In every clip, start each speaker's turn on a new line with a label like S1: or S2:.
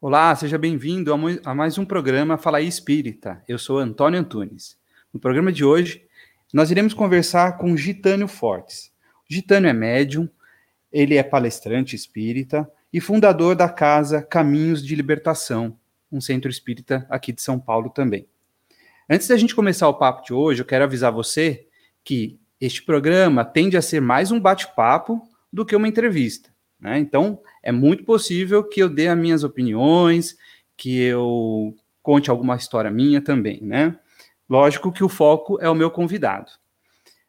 S1: Olá, seja bem-vindo a mais um programa Fala aí Espírita. Eu sou Antônio Antunes. No programa de hoje, nós iremos conversar com Gitânio Fortes. Gitânio é médium, ele é palestrante espírita e fundador da casa Caminhos de Libertação, um centro espírita aqui de São Paulo também. Antes da gente começar o papo de hoje, eu quero avisar você que este programa tende a ser mais um bate-papo do que uma entrevista. Né? Então, é muito possível que eu dê as minhas opiniões, que eu conte alguma história minha também, né? Lógico que o foco é o meu convidado.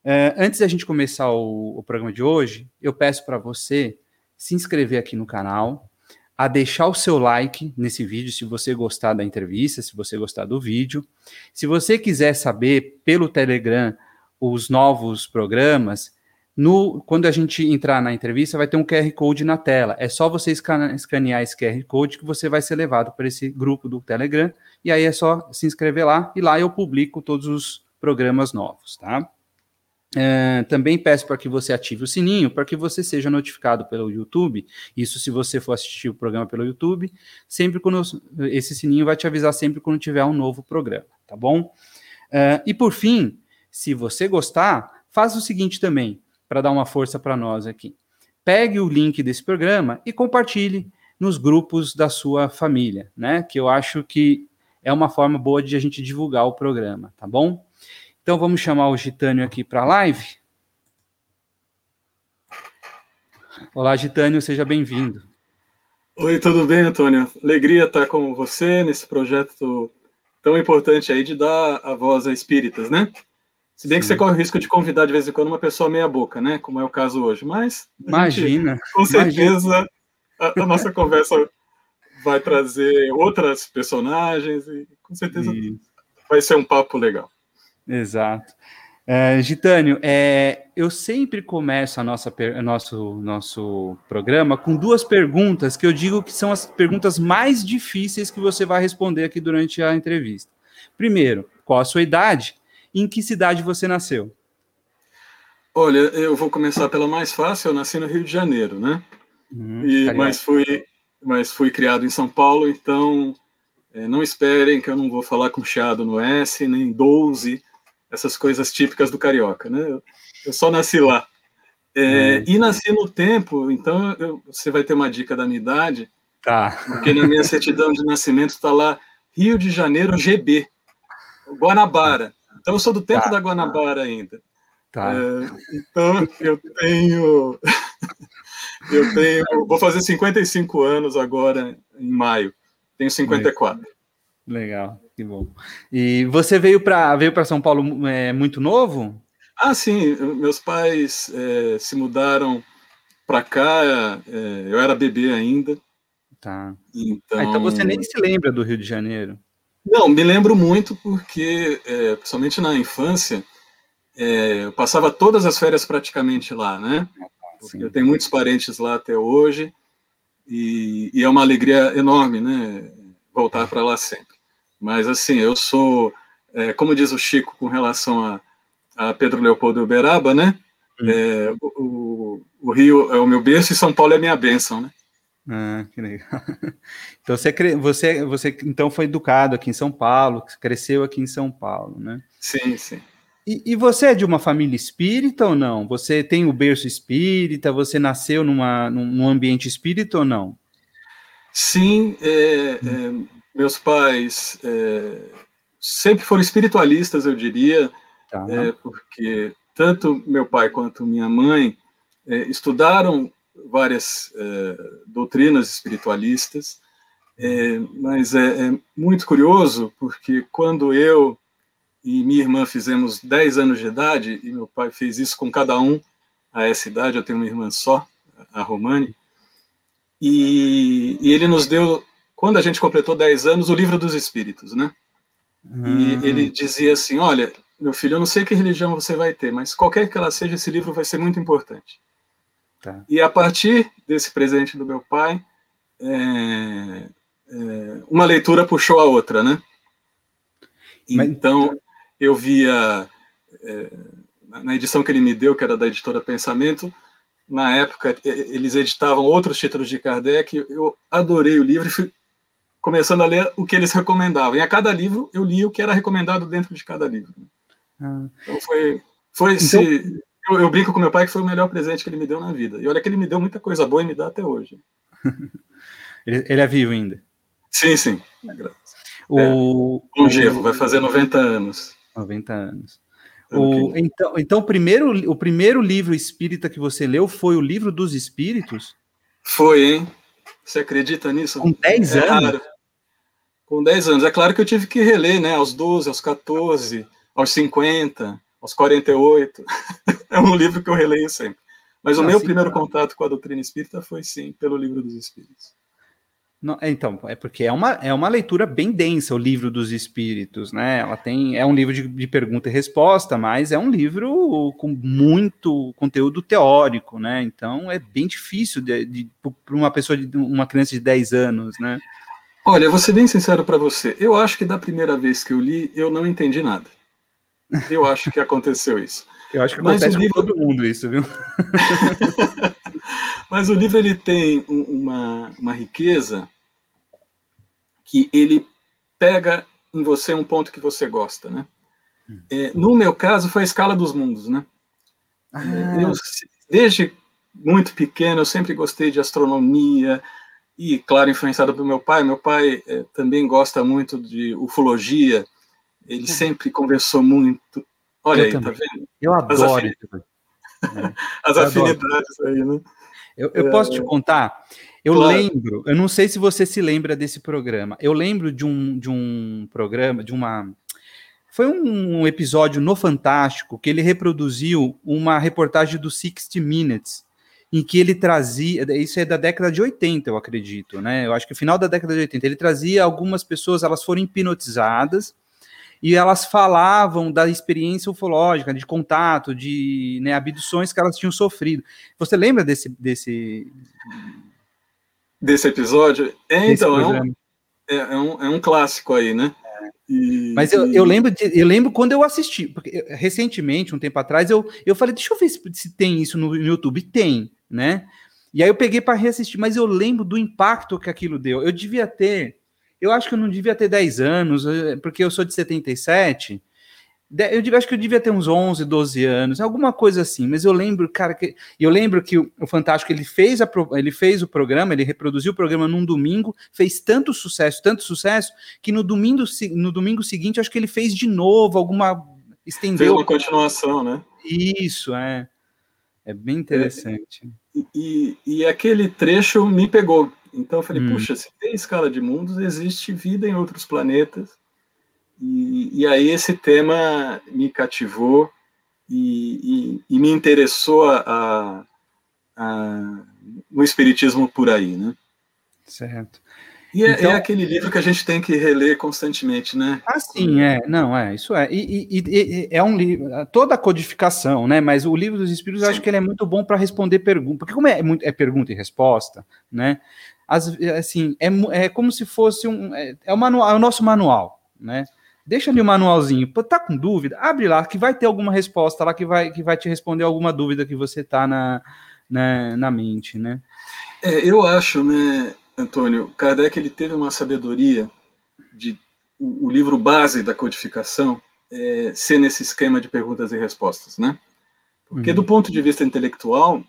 S1: É, antes da gente começar o, o programa de hoje, eu peço para você se inscrever aqui no canal, a deixar o seu like nesse vídeo se você gostar da entrevista, se você gostar do vídeo. Se você quiser saber pelo Telegram os novos programas, no, quando a gente entrar na entrevista, vai ter um QR Code na tela. É só você escanear esse QR Code que você vai ser levado para esse grupo do Telegram. E aí é só se inscrever lá e lá eu publico todos os programas novos, tá? É, também peço para que você ative o sininho para que você seja notificado pelo YouTube. Isso se você for assistir o programa pelo YouTube, sempre quando esse sininho vai te avisar sempre quando tiver um novo programa, tá bom? É, e por fim, se você gostar, faz o seguinte também para dar uma força para nós aqui. Pegue o link desse programa e compartilhe nos grupos da sua família, né? Que eu acho que é uma forma boa de a gente divulgar o programa, tá bom? Então vamos chamar o Gitânio aqui para a live. Olá, Gitânio, seja bem-vindo.
S2: Oi, tudo bem, Antônio? Alegria estar com você nesse projeto tão importante aí de dar a voz a espíritas, né? Se bem Sim. que você corre o risco de convidar de vez em quando uma pessoa meia boca, né? Como é o caso hoje. Mas.
S1: Imagina.
S2: Gente, com certeza a, a, nossa conversa vai trazer outras personagens e com certeza e... vai ser um papo legal.
S1: Exato. É, Gitânio, é, eu sempre começo a nossa, nosso, nosso programa com duas perguntas que eu digo que são as perguntas mais difíceis que você vai responder aqui durante a entrevista. Primeiro, qual a sua idade? Em que cidade você nasceu?
S2: Olha, eu vou começar pela mais fácil. Eu nasci no Rio de Janeiro, né? Uhum, e, mas fui, mas fui criado em São Paulo, então é, não esperem que eu não vou falar com chiado no S, nem 12, essas coisas típicas do carioca, né? Eu, eu só nasci lá. É, uhum. E nasci no tempo, então eu, você vai ter uma dica da minha idade,
S1: tá.
S2: porque na minha certidão de nascimento está lá Rio de Janeiro GB, Guanabara. Então eu sou do tempo tá. da Guanabara ainda.
S1: Tá. É,
S2: então eu tenho. eu tenho. Vou fazer 55 anos agora, em maio. Tenho 54.
S1: Legal, que bom. E você veio para veio São Paulo é, muito novo?
S2: Ah, sim. Meus pais é, se mudaram para cá. É, eu era bebê ainda.
S1: Tá. Então... Ah, então você nem se lembra do Rio de Janeiro?
S2: Não, me lembro muito porque, é, principalmente na infância, é, eu passava todas as férias praticamente lá, né? eu tenho muitos parentes lá até hoje e, e é uma alegria enorme, né? Voltar para lá sempre. Mas assim, eu sou, é, como diz o Chico com relação a, a Pedro Leopoldo Uberaba, né? Hum. É, o, o, Rio é o meu berço e São Paulo é a minha bênção, né?
S1: Ah, que legal. Então você, você, você então foi educado aqui em São Paulo, cresceu aqui em São Paulo, né?
S2: Sim, sim.
S1: E, e, você é de uma família espírita ou não? Você tem o berço espírita? Você nasceu numa, num ambiente espírita ou não?
S2: Sim, é, hum. é, meus pais é, sempre foram espiritualistas, eu diria, tá. É, porque tanto meu pai quanto minha mãe é, estudaram várias é, doutrinas espiritualistas, é, mas é, é, muito curioso porque quando eu e minha irmã fizemos 10 anos de idade, e meu pai fez isso com cada um a essa idade, eu tenho uma irmã só, a Romani, e, e ele nos deu, quando a gente completou 10 anos, o Livro dos Espíritos, né? Hum. E ele dizia assim: Olha, meu filho, eu não sei que religião você vai ter, mas qualquer que ela seja, esse livro vai ser muito importante. Tá. E a partir desse presente do meu pai, é, é, uma leitura puxou a outra, né? Então, eu via, é, na edição que ele me deu, que era da editora Pensamento, na época eles editavam outros títulos de Kardec, eu adorei o livro e fui começando a ler o que eles recomendavam. E a cada livro eu li o que era recomendado dentro de cada livro. Ah. Então foi, foi então... esse. Eu, eu, brinco com meu pai que foi o melhor presente que ele me deu na vida. E olha que ele me deu muita coisa boa e me dá até hoje.
S1: ele, ele, é vivo ainda?
S2: Sim, sim. O... É, longevo, vai fazer 90 anos.
S1: 90 anos. O, então, então o, primeiro, o primeiro livro espírita que você leu foi o Livro dos Espíritos?
S2: Foi, hein? Você acredita nisso?
S1: Com 10 é anos? Raro.
S2: Com 10 anos. É claro que eu tive que reler, né? Aos 12, aos 14, aos 50, aos 48. é um livro que eu releio sempre. Mas o meu primeiro contato com a doutrina espírita foi, sim, pelo Livro dos Espíritos.
S1: Não, é, então, é porque é uma, é uma leitura bem densa, o livro dos espíritos, né? Ela tem, é um livro de, de pergunta e resposta, mas é um livro com muito conteúdo teórico, né? Então é bem difícil para uma pessoa, de, uma criança de 10 anos, né?
S2: Olha, vou ser bem sincero para você. Eu acho que da primeira vez que eu li, eu não entendi nada. Eu acho que aconteceu isso.
S1: Eu acho que mas acontece livro... com todo mundo isso, viu?
S2: Mas o livro ele tem uma, uma riqueza que ele pega em você um ponto que você gosta, né? Hum. É, no meu caso foi a escala dos mundos, né? Ah. Eu, desde muito pequeno eu sempre gostei de astronomia e, claro, influenciado pelo meu pai. Meu pai é, também gosta muito de ufologia. Ele hum. sempre conversou muito. Olha eu aí, tá também. tá vendo?
S1: Eu adoro.
S2: As, afinidades aí, né?
S1: Eu, eu posso te é. contar? Eu claro. lembro, eu não sei se você se lembra desse programa. Eu lembro de um, de um programa, de uma. Foi um episódio no Fantástico que ele reproduziu uma reportagem do 60 Minutes, em que ele trazia. Isso é da década de 80, eu acredito, né? Eu acho que final da década de 80. Ele trazia algumas pessoas, elas foram hipnotizadas e elas falavam da experiência ufológica, de contato, de né, abduções que elas tinham sofrido. Você lembra desse desse
S2: desse episódio? É, então é um, é, é, um, é um clássico aí, né?
S1: E, Mas eu, eu lembro de, eu lembro quando eu assisti, porque recentemente, um tempo atrás, eu, eu falei, deixa eu ver se, se tem isso no, no YouTube. Tem, né? E aí eu peguei para reassistir, mas eu lembro do impacto que aquilo deu. Eu devia ter eu acho que eu não devia ter 10 anos, eh, porque eu sou de 77. Eu acho que eu devia ter uns 11, 12 anos, alguma coisa assim. Mas eu lembro, cara, que eu lembro que o, Fantástico ele fez, a, ele fez o programa, ele reproduziu o programa num domingo, fez tanto sucesso, tanto sucesso, que no domingo, no domingo seguinte, acho que ele fez de novo alguma. Estendeu. Fez
S2: uma continuação, né?
S1: Isso, é. É bem interessante.
S2: É, e, e, aquele trecho me pegou, então eu falei, hum. puxa, se tem escala de mundos, existe vida em outros planetas. E, e aí esse tema me cativou e, e, e me interessou a, a, no espiritismo por aí, né?
S1: Certo.
S2: E é, é então, é, aquele livro que a gente tem que reler constantemente, né?
S1: Ah, sim, é. Não, é, isso é. E, e, e é um livro, toda a codificação, né? Mas o livro dos Espíritos, eu acho que ele é muito bom para responder perguntas. Porque, como é, muito, é pergunta e resposta, né? As, assim, é, é como se fosse um. É, é, o manual, é o nosso manual, né? Deixa ali o manualzinho. Tá com dúvida? Abre lá, que vai ter alguma resposta lá que vai, que vai te responder alguma dúvida que você tá na, na, na mente, né?
S2: É, eu acho, né, Antônio, Kardec ele teve uma sabedoria de o, o livro base da codificação é, ser nesse esquema de perguntas e respostas, né? Porque uhum. do ponto de vista intelectual,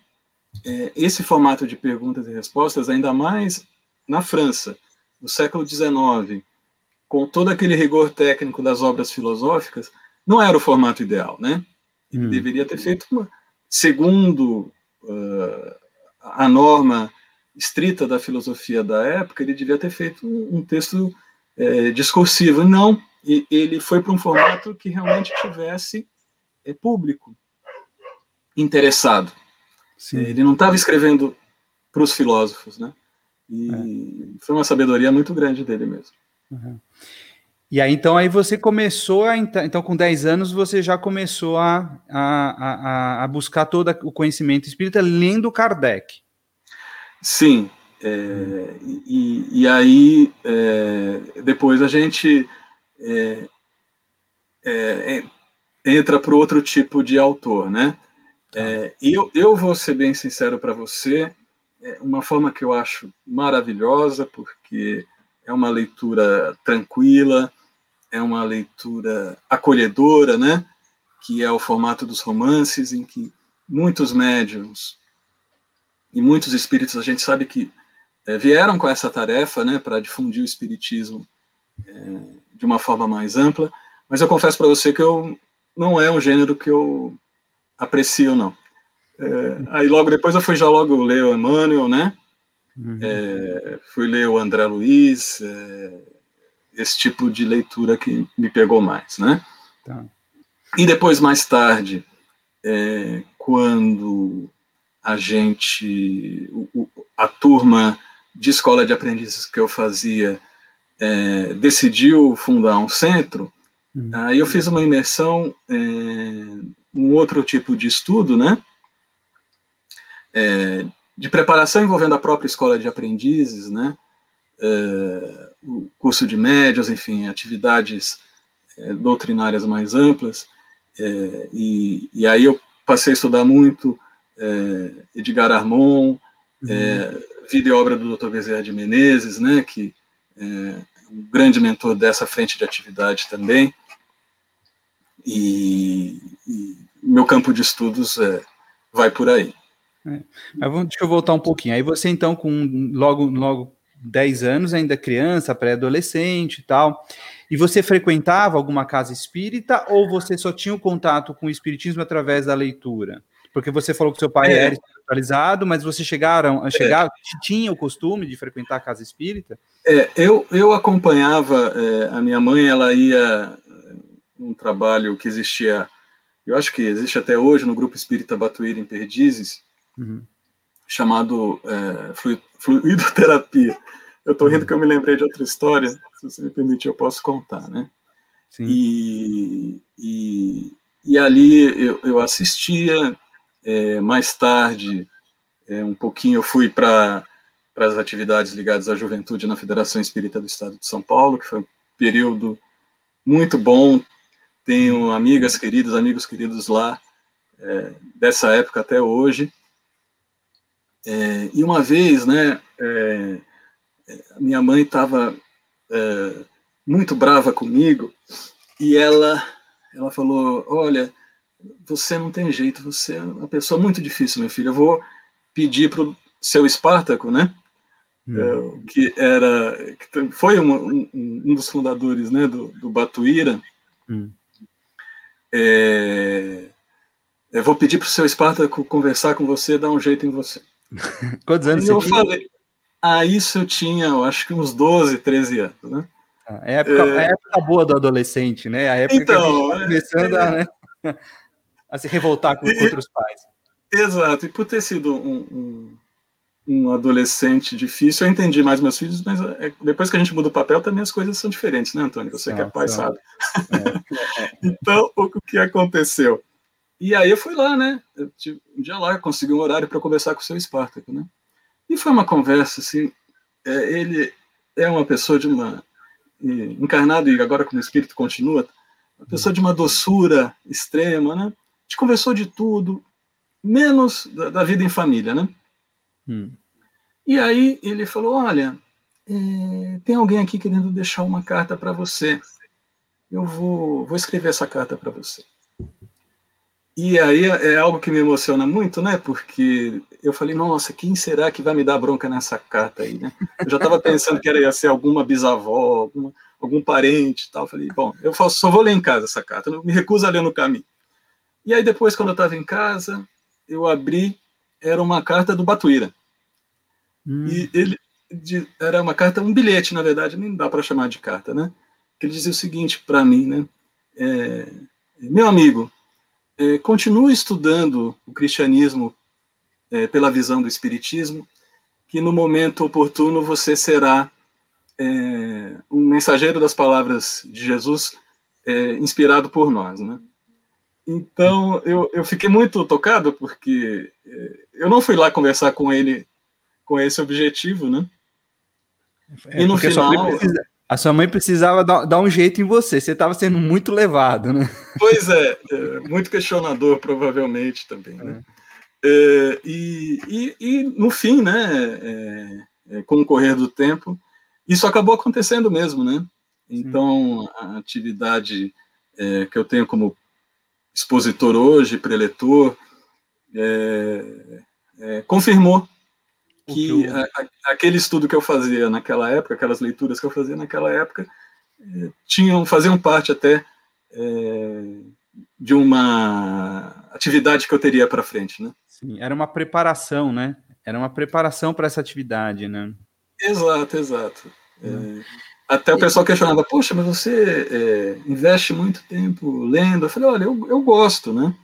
S2: é, esse formato de perguntas e respostas, ainda mais na França, no século XIX, com todo aquele rigor técnico das obras filosóficas, não era o formato ideal, né? Ele hum. deveria ter feito, uma, segundo uh, a norma estrita da filosofia da época, ele devia ter feito um texto é, discursivo. Não, e ele foi para um formato que realmente tivesse é, público interessado. Sim. Ele não estava escrevendo para os filósofos, né? E é. foi uma sabedoria muito grande dele mesmo.
S1: Uhum. E aí, então, aí você começou a. Então, com 10 anos, você já começou a, a, a, a buscar todo o conhecimento espírita lendo Kardec.
S2: Sim. É, e, e, aí, é, depois a gente é, é, é entra para outro tipo de autor, né? É, eu, eu vou ser bem sincero para você, é uma forma que eu acho maravilhosa, porque é uma leitura tranquila, é uma leitura acolhedora, né? Que é o formato dos romances, em que muitos médiums e muitos espíritos, a gente sabe que é, vieram com essa tarefa, né, para difundir o espiritismo é, de uma forma mais ampla, mas eu confesso para você que eu não é um gênero que eu aprecio, não. É, aí logo depois eu fui já logo ler o Emmanuel, né? Uhum. É, fui ler o André Luiz, é, esse tipo de leitura que me pegou mais, né? Tá. E depois, mais tarde, é, quando a gente, o, a turma de escola de aprendizes que eu fazia é, decidiu fundar um centro, uhum. aí eu fiz uma imersão, é, um outro tipo de estudo, né? É, de preparação envolvendo a própria escola de aprendizes, né? É, o curso de médios, enfim, atividades é, doutrinárias mais amplas. É, e, e, aí eu passei a estudar muito é, Edgar Armon, é, uhum. vida e obra do Dr. Bezerra de Menezes, né? Que é um grande mentor dessa frente de atividade também. E, e meu campo de estudos é, vai por aí.
S1: É. Mas vamos, deixa eu voltar um pouquinho. Aí você, então, com logo, logo 10 anos, ainda criança, pré-adolescente e tal, e você frequentava alguma casa espírita ou você só tinha o um contato com o espiritismo através da leitura? Porque você falou que seu pai é. era espiritualizado, mas você chegaram, é. chegaram, tinha o costume de frequentar a casa espírita?
S2: É, eu, eu acompanhava, é, a minha mãe, ela ia um trabalho que existia, eu acho que existe até hoje no Grupo Espírita Batuíra em Perdizes, uhum. chamado é, fluidoterapia. Eu estou rindo uhum. que eu me lembrei de outra história, se você me permitir, eu posso contar, né? Sim. E, e, e ali eu, eu assistia, é, mais tarde, é, um pouquinho eu fui para as atividades ligadas à juventude na Federação Espírita do Estado de São Paulo, que foi um período muito bom. Tenho amigas queridas, amigos queridos lá, é, dessa época até hoje. É, e uma vez, né, é, minha mãe estava é, muito brava comigo e ela, ela falou: Olha, você não tem jeito, você é uma pessoa muito difícil, meu filho. Eu vou pedir para o seu Espartaco, né? Hum. É, que era que foi uma, um, um, dos fundadores né, do, do Batuíra. Hum. É, eu vou pedir para o seu Espartaco conversar com você, dar um jeito em você.
S1: Quantos anos
S2: eu você falei, tinha? Ah, isso eu tinha, eu acho que uns 12, 13 anos, né?
S1: Ah, é a época, é... a época boa do adolescente, né? A época então, que a gente tá começando é... a, né, a, se revoltar com, contra os pais.
S2: Exato, e por ter sido um, um, um, adolescente difícil, eu entendi mais meus filhos, mas é, depois que a gente muda o papel, também as coisas são diferentes, né, Antônio? Você que é pai sabe. É. então, o que aconteceu? E aí eu fui lá, né? Eu tive, um dia lá, consegui um horário para conversar com o seu Espartaco, né? E foi uma conversa, assim, é, ele é uma pessoa de uma, encarnado e agora como espírito continua, uma pessoa de uma doçura extrema, né? A gente conversou de tudo, menos da, da vida em família, né? Hum. E aí ele falou, olha, é, tem alguém aqui querendo deixar uma carta para você. Eu vou, vou escrever essa carta para você. E aí é algo que me emociona muito, né? Porque eu falei, nossa, quem será que vai me dar bronca nessa carta aí, né? Eu já estava pensando que era, ia ser alguma bisavó, alguma, algum parente e tal. falei, bom, eu só vou ler em casa essa carta, não me recuso a ler no caminho. E aí depois, quando eu estava em casa, eu abri, era uma carta do Batuíra. Hum. E ele de, era uma carta, um bilhete, na verdade, nem dá para chamar de carta, né? Que ele dizia o seguinte para mim, né? É, meu amigo, é, continue estudando o cristianismo é, pela visão do espiritismo, que no momento oportuno você será é, um mensageiro das palavras de Jesus, é, inspirado por nós, né? Então eu, eu fiquei muito tocado porque é, eu não fui lá conversar com ele com esse objetivo, né?
S1: É, e no final a sua mãe precisava dar, dar um jeito em você, você estava sendo muito levado, né?
S2: Pois é, é muito questionador, provavelmente também. Né? É. E, e, e, no fim, né, é, é, com o correr do tempo, isso acabou acontecendo mesmo, né? Então, a atividade é, que eu tenho como expositor hoje, preletor, confirmou que eu... a, a, aquele estudo que eu fazia naquela época, aquelas leituras que eu fazia naquela época, é, tinham faziam parte até é, de uma atividade que eu teria para frente, né?
S1: Sim, era uma preparação, né? Era uma preparação para essa atividade, né?
S2: Exato, exato. É, até o pessoal questionava, poxa, mas você é, investe muito tempo lendo? Eu falei, olha, eu, eu gosto, né?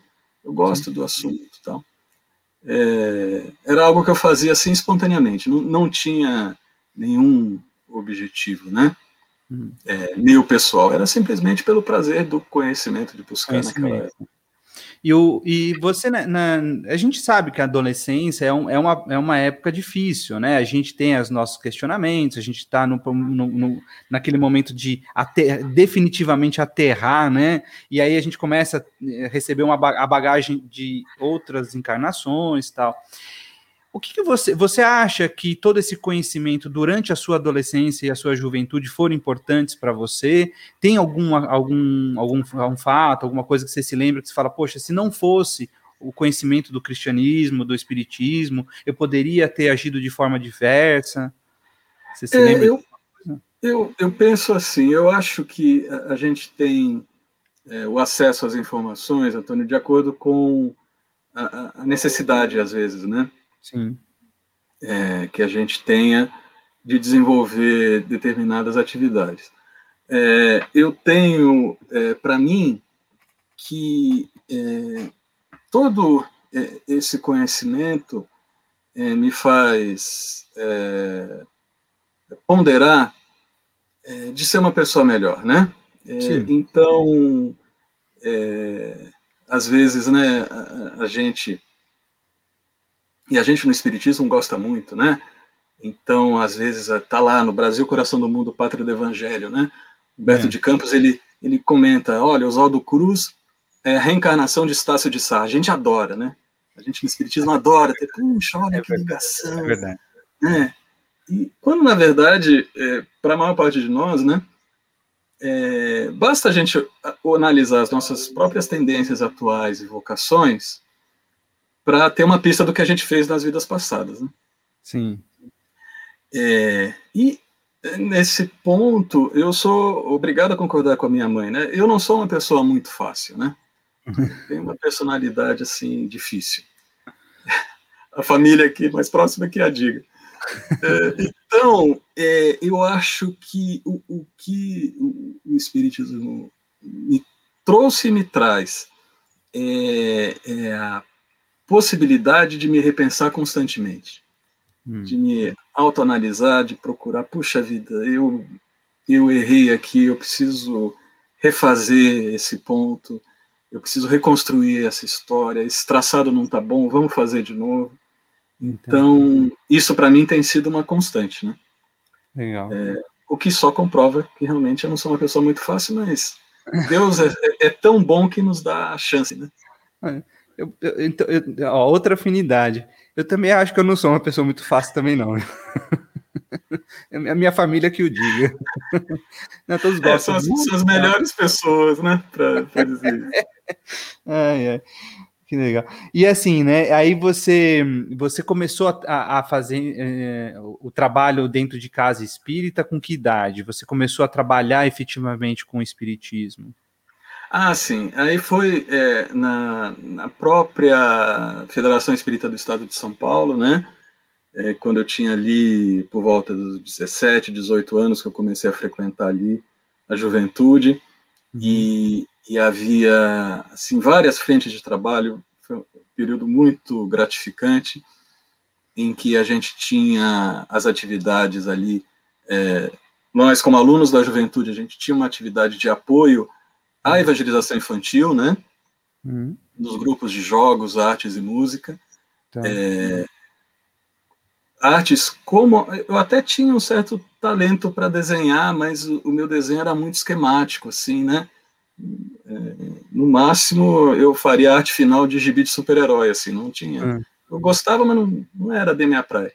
S2: Eu gosto do assunto. É, era algo que eu fazia assim espontaneamente, não, não tinha nenhum objetivo, né? Hum. É, meu pessoal, era simplesmente pelo prazer do conhecimento de buscar naquela época.
S1: E, o, e você, na, na, a gente sabe que a adolescência é, um, é, uma, é uma época difícil, né? A gente tem os nossos questionamentos, a gente está no, no, no, naquele momento de ater, definitivamente aterrar, né? E aí a gente começa a receber uma, a bagagem de outras encarnações tal. O que, que, você, você acha que todo esse conhecimento durante a sua adolescência e a sua juventude foram importantes para você? Tem algum, algum, algum, algum fato, alguma coisa que você se lembra que você fala, poxa, se não fosse o conhecimento do cristianismo, do espiritismo, eu poderia ter agido de forma diversa?
S2: Você se é, lembra? Eu, eu, eu, penso assim, eu acho que a gente tem é, o acesso às informações, Antônio, de acordo com a, a necessidade, às vezes, né?
S1: Sim.
S2: É, que a gente tenha de desenvolver determinadas atividades. É, eu tenho é, para mim que é, todo é, esse conhecimento é, me faz ponderar de ser uma pessoa melhor, né? então, às vezes, né, a, a gente e a gente no Espiritismo gosta muito, né? Então, às vezes, está lá no Brasil, Coração do Mundo, Pátria do Evangelho, né? Beto é. de Campos, ele, ele comenta, olha, Oswaldo Cruz é a reencarnação de Estácio de Sá. A gente adora, né? A gente no Espiritismo adora ter, puxa, olha é que ligação. É verdade. Né? E quando, na verdade, é, para a maior parte de nós, né, é, basta a gente analisar as nossas próprias tendências atuais e vocações para ter uma pista do que a gente fez nas vidas passadas. Né?
S1: Sim.
S2: É, e nesse ponto, eu sou obrigado a concordar com a minha mãe, né? Eu não sou uma pessoa muito fácil, né? Tenho uma personalidade assim difícil. A família aqui mais próxima que a diga. É, então, é, eu acho que o, o que o, o, Espiritismo me trouxe e me traz é, é a possibilidade de me repensar constantemente, hum. de me autoanalisar, de procurar, puxa vida, eu eu errei aqui, eu preciso refazer esse ponto, eu preciso reconstruir essa história, esse traçado não está bom, vamos fazer de novo. Então, isso para mim tem sido uma constante, né?
S1: Legal.
S2: É, o que só comprova que realmente eu não sou uma pessoa muito fácil, mas Deus é, é, é tão bom que nos dá a chance, né?
S1: É. Eu, eu, então, eu, ó, outra afinidade. Eu também acho que eu não sou uma pessoa muito fácil também, não. É a minha família que o diga.
S2: Não, todos é, gostam. É, são, as, são as melhores pessoas, né? Para dizer
S1: ai, ai. Que legal. E assim, né? Aí você você começou a, a fazer é, o trabalho dentro de casa espírita com que idade? Você começou a trabalhar efetivamente com o espiritismo?
S2: Ah, sim. Aí foi é, na, na, própria Federação Espírita do Estado de São Paulo, né? É, quando eu tinha ali por volta dos 17, 18 anos que eu comecei a frequentar ali a juventude e, e havia assim várias frentes de trabalho. Foi um período muito gratificante em que a gente tinha as atividades ali. É, nós, como alunos da juventude, a gente tinha uma atividade de apoio a evangelização infantil, né? Uhum. Nos grupos de jogos, artes e música. Tá. É, artes como eu até tinha um certo talento para desenhar, mas o, o, meu desenho era muito esquemático, assim, né? É, no máximo eu faria arte final de gibi de super-herói, assim, não tinha. Uhum. Eu gostava, mas não, não era de minha praia.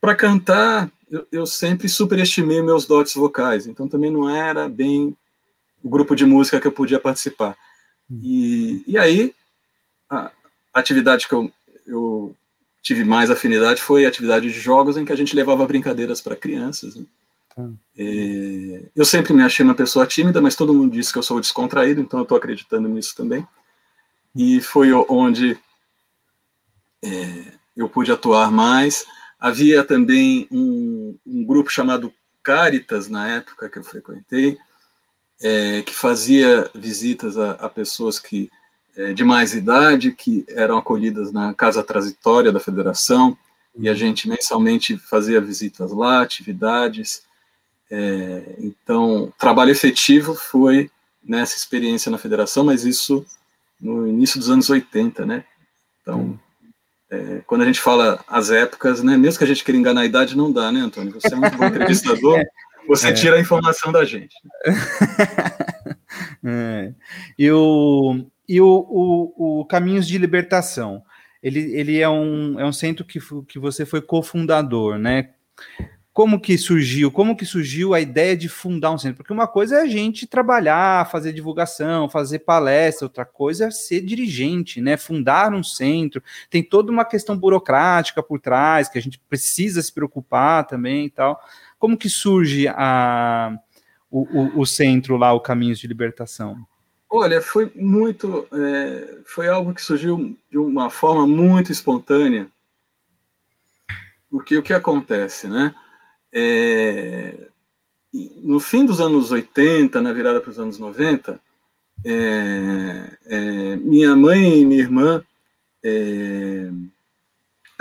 S2: Para cantar, eu, eu sempre superestimei meus dotes vocais, então também não era bem o grupo de música que eu podia participar. E, e aí, a atividade que eu, eu tive mais afinidade foi a atividade de jogos em que a gente levava brincadeiras para crianças. Né? Tá. É, eu sempre me achei uma pessoa tímida, mas todo mundo disse que eu sou descontraído, então eu estou acreditando nisso também. E foi onde é, eu pude atuar mais. Havia também um, um, grupo chamado Caritas, na época que eu frequentei, é, que fazia visitas a, a pessoas que é, de mais idade, que eram acolhidas na casa transitória da federação, e a gente mensalmente fazia visitas lá, atividades. É, então, trabalho efetivo foi nessa experiência na federação, mas isso no início dos anos 80, né? Então, é, quando a gente fala as épocas, né, mesmo que a gente queira enganar a idade, não dá, né, Antônio? Você é muito bom entrevistador, é. Você é. tira a informação da gente.
S1: é. E o, e o, o, o Caminhos de Libertação, ele, ele é, um, é um centro que, que você foi cofundador, né? como que surgiu? Como que surgiu a ideia de fundar um centro? Porque uma coisa é a gente trabalhar, fazer divulgação, fazer palestra, outra coisa é ser dirigente, né? Fundar um centro. Tem toda uma questão burocrática por trás que a gente precisa se preocupar também e tal. Como que surge a, o, o, o centro lá, o Caminhos de Libertação?
S2: Olha, foi muito, é, foi algo que surgiu de uma forma muito espontânea, porque o que acontece, né? É, no fim dos anos 80, na virada para os anos 90, é, é, minha mãe e minha irmã é,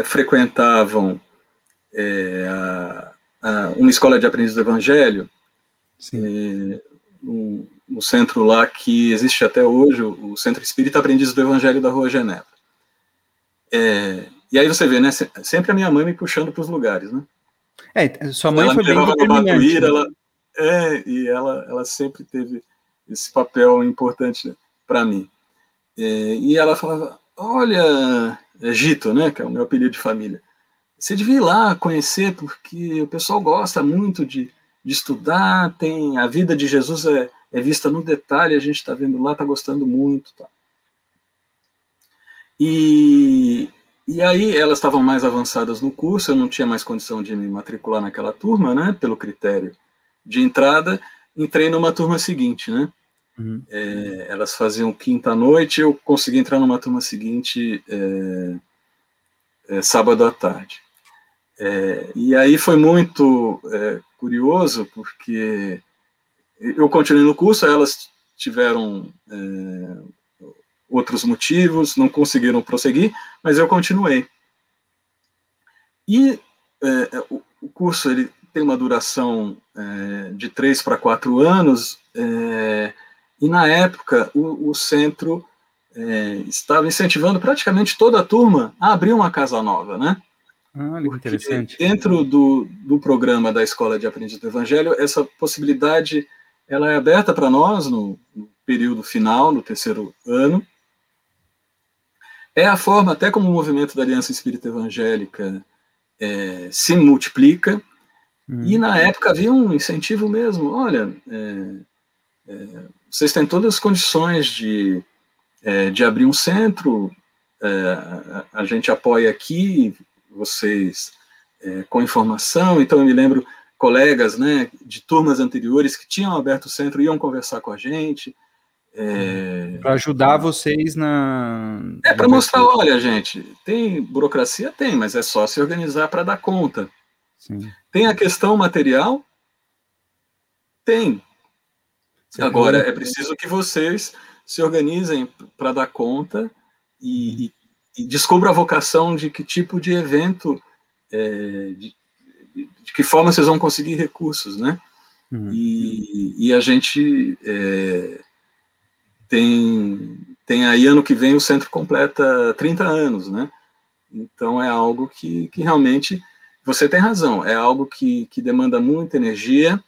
S2: frequentavam é, a, a, uma escola de aprendizes do Evangelho, é, um, um, centro lá que existe até hoje, o Centro Espírita Aprendizes do Evangelho da Rua Genebra. e aí você vê, né, sempre a minha mãe me puxando para os lugares, né?
S1: É, sua mãe ela foi bem
S2: determinante. Né? ela, é, e ela, ela sempre teve esse papel importante para mim. É, e ela falava, olha, Egito, né, que é o meu apelido de família, você devia ir lá conhecer, porque o pessoal gosta muito de, de estudar, tem a vida de Jesus é, é vista no detalhe, a gente está vendo lá, está gostando muito. Tá. E, e aí elas estavam mais avançadas no curso, eu não tinha mais condição de me matricular naquela turma, né, pelo critério de entrada, entrei numa turma seguinte, né, uhum. é, elas faziam quinta noite, eu consegui entrar numa turma seguinte é, é, sábado à tarde. É, e aí foi muito é, curioso, porque eu continuei no curso, elas tiveram é, outros motivos, não conseguiram prosseguir, mas eu continuei. E é, o, o, curso ele tem uma duração é, de três para quatro anos, é, e na época o, o centro estava incentivando praticamente toda a turma a abrir uma casa nova, né?
S1: Ah, interessante.
S2: Dentro do, do programa da Escola de Aprendiz do Evangelho, essa possibilidade ela é aberta para nós no, no período final, no terceiro ano, é a forma, até como o movimento da Aliança Espírita Evangélica é, se multiplica, hum. e na época havia um incentivo mesmo, olha, é, é, vocês têm todas as condições de, é, de abrir um centro, é, a, a, gente apoia aqui, vocês é, com informação, então eu me lembro colegas né, de turmas anteriores que tinham aberto o centro, iam conversar com a gente,
S1: é... Para ajudar vocês na.
S2: É para mostrar, olha, gente, tem burocracia? Tem, mas é só se organizar para dar conta. Sim. Tem a questão material? Tem. Sim. Agora, é preciso que vocês se organizem para dar conta e, e, descubram a vocação de que tipo de evento, é, de, de, que forma vocês vão conseguir recursos, né? Uhum. E, e, a gente. É, tem, tem aí ano que vem o centro completa 30 anos, né? Então é algo que, que realmente você tem razão, é algo que, que demanda muita energia.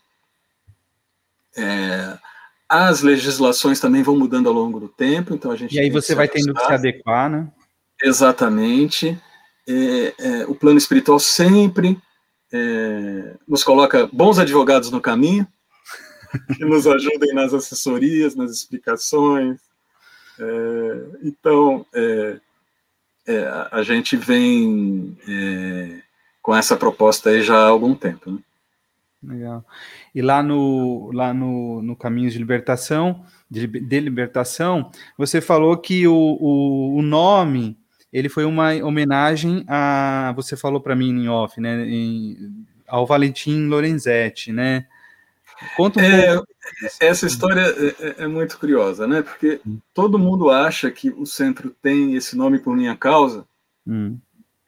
S2: É, as legislações também vão mudando ao longo do tempo, então a gente.
S1: E aí você vai tendo que se adequar, né?
S2: Exatamente. É, é, o plano espiritual sempre é, nos coloca bons advogados no caminho, que nos ajudem nas assessorias, nas explicações. É, então, é, é a gente vem com essa proposta aí já há algum tempo. Né?
S1: Legal. E lá no, lá no, no Caminhos de Libertação, de, de Libertação, você falou que o, o, o, nome ele foi uma homenagem a. Você falou para mim em off, né? Em, ao Valentim Lorenzetti, né?
S2: Conta um é, pouco. Essa história é, é, é, muito curiosa, né? Porque hum. todo mundo acha que o centro tem esse nome por minha causa, hum.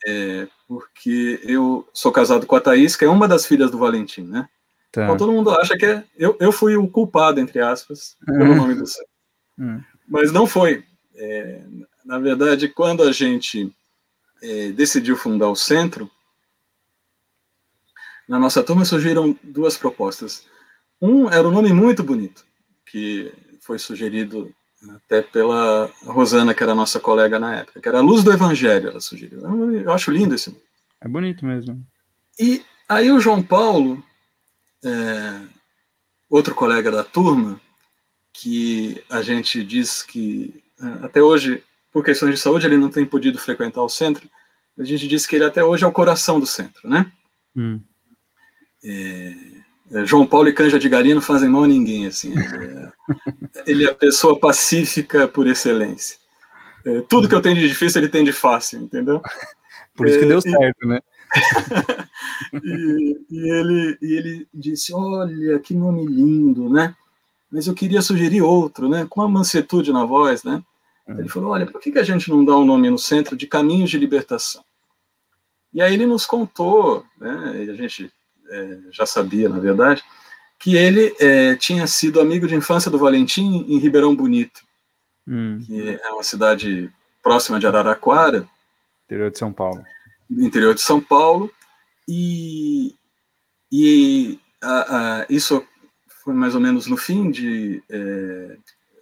S2: é, porque eu sou casado com a Thaís, que é uma das filhas do Valentim, né? Tá. Então todo mundo acha que é, eu, eu fui o culpado, entre aspas, pelo nome do centro. Hum. Mas não foi. É, na verdade, quando a gente é, decidiu fundar o centro, na nossa turma surgiram duas propostas. Um era um nome muito bonito, que foi sugerido até pela Rosana, que era nossa colega na época, que era a Luz do Evangelho, ela sugeriu. Eu acho lindo esse nome.
S1: É bonito mesmo.
S2: E aí o João Paulo, é, outro colega da turma, que a gente diz que é, até hoje, por questões de saúde, ele não tem podido frequentar o centro, a gente diz que ele até hoje é o coração do centro, né? Hum. É, é, João Paulo e Canja de Gari não fazem mal a ninguém, assim. É, ele é a pessoa pacífica por excelência. É, tudo que eu tenho de difícil, ele tem de fácil, entendeu?
S1: Por isso que deu certo, né?
S2: e, e, ele, e ele disse: Olha, que nome lindo, né? Mas eu queria sugerir outro, né? Com uma mansetude na voz, né? Ele falou: Olha, por que, que a gente não dá um nome no centro de Caminhos de Libertação? E aí ele nos contou, né? E a gente é, já sabia, na verdade, que ele é, tinha sido amigo de infância do Valentim em Ribeirão Bonito, hum. que é uma cidade próxima de Araraquara.
S1: Interior de São Paulo.
S2: Interior de São Paulo. E, e a, a, isso foi mais ou menos no fim de é,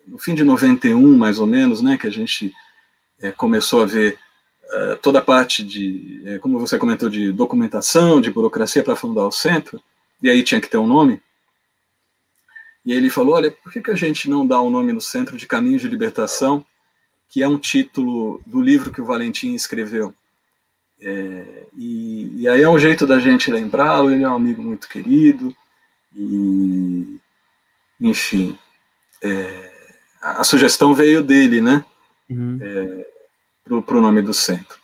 S2: no fim de 91, mais ou menos, né, que a gente é, começou a ver eh, toda a parte de, eh, como você comentou, de documentação, de burocracia para fundar o centro, e aí tinha que ter um nome. E ele falou: olha, por que, que a gente não dá o um nome no Centro de Caminhos de Libertação, que é um título do livro que o Valentim escreveu? É, e, e, aí é um jeito da gente lembrá-lo, ele é um amigo muito querido, e enfim, é, a, sugestão veio dele, né? Uhum. É, para o nome do centro.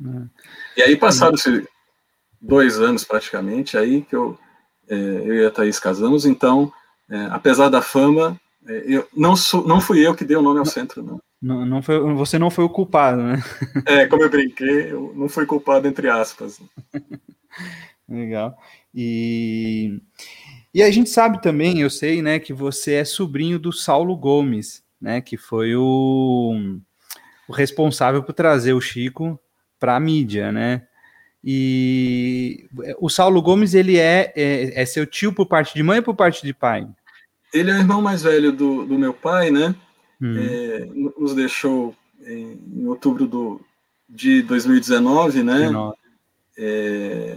S2: Uhum. E aí passaram-se dois anos praticamente, aí que eu, é, eu e a Thaís casamos, então, é, apesar da fama, é, eu, não, sou, não fui eu que dei o nome ao centro, não.
S1: Não, não foi, você não foi o culpado, né?
S2: É, como eu brinquei, eu não fui culpado, entre aspas.
S1: Legal. E, e a gente sabe também, eu sei, né, que você é sobrinho do Saulo Gomes, né, que foi o, o responsável por trazer o Chico para a mídia, né? E o Saulo Gomes, ele é, é, é, seu tio por parte de mãe ou por parte de pai?
S2: Ele é o irmão mais velho do, do meu pai, né? Hum. É, nos deixou em, em, outubro do, de 2019, né? É,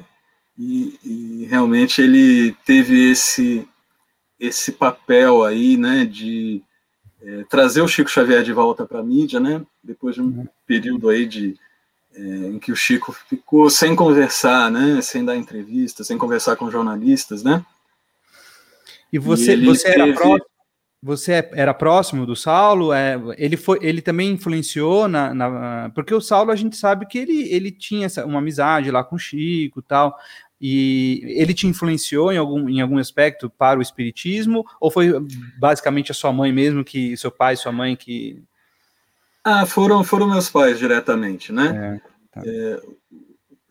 S2: e, e, realmente ele teve esse, esse papel aí, né? De é, trazer o Chico Xavier de volta para a mídia, né? Depois de um uhum. período aí de é, em que o Chico ficou sem conversar, né? Sem dar entrevista, sem conversar com jornalistas, né?
S1: E você, e você era próximo? Você era próximo do Saulo? É, ele foi, ele também influenciou na, na, porque o Saulo a gente sabe que ele, ele tinha essa, uma amizade lá com o Chico, tal. E ele te influenciou em algum, em algum aspecto para o espiritismo? Ou foi basicamente a sua mãe mesmo, que seu pai sua mãe que.
S2: Ah, foram, foram meus pais diretamente, né? É, tá. é,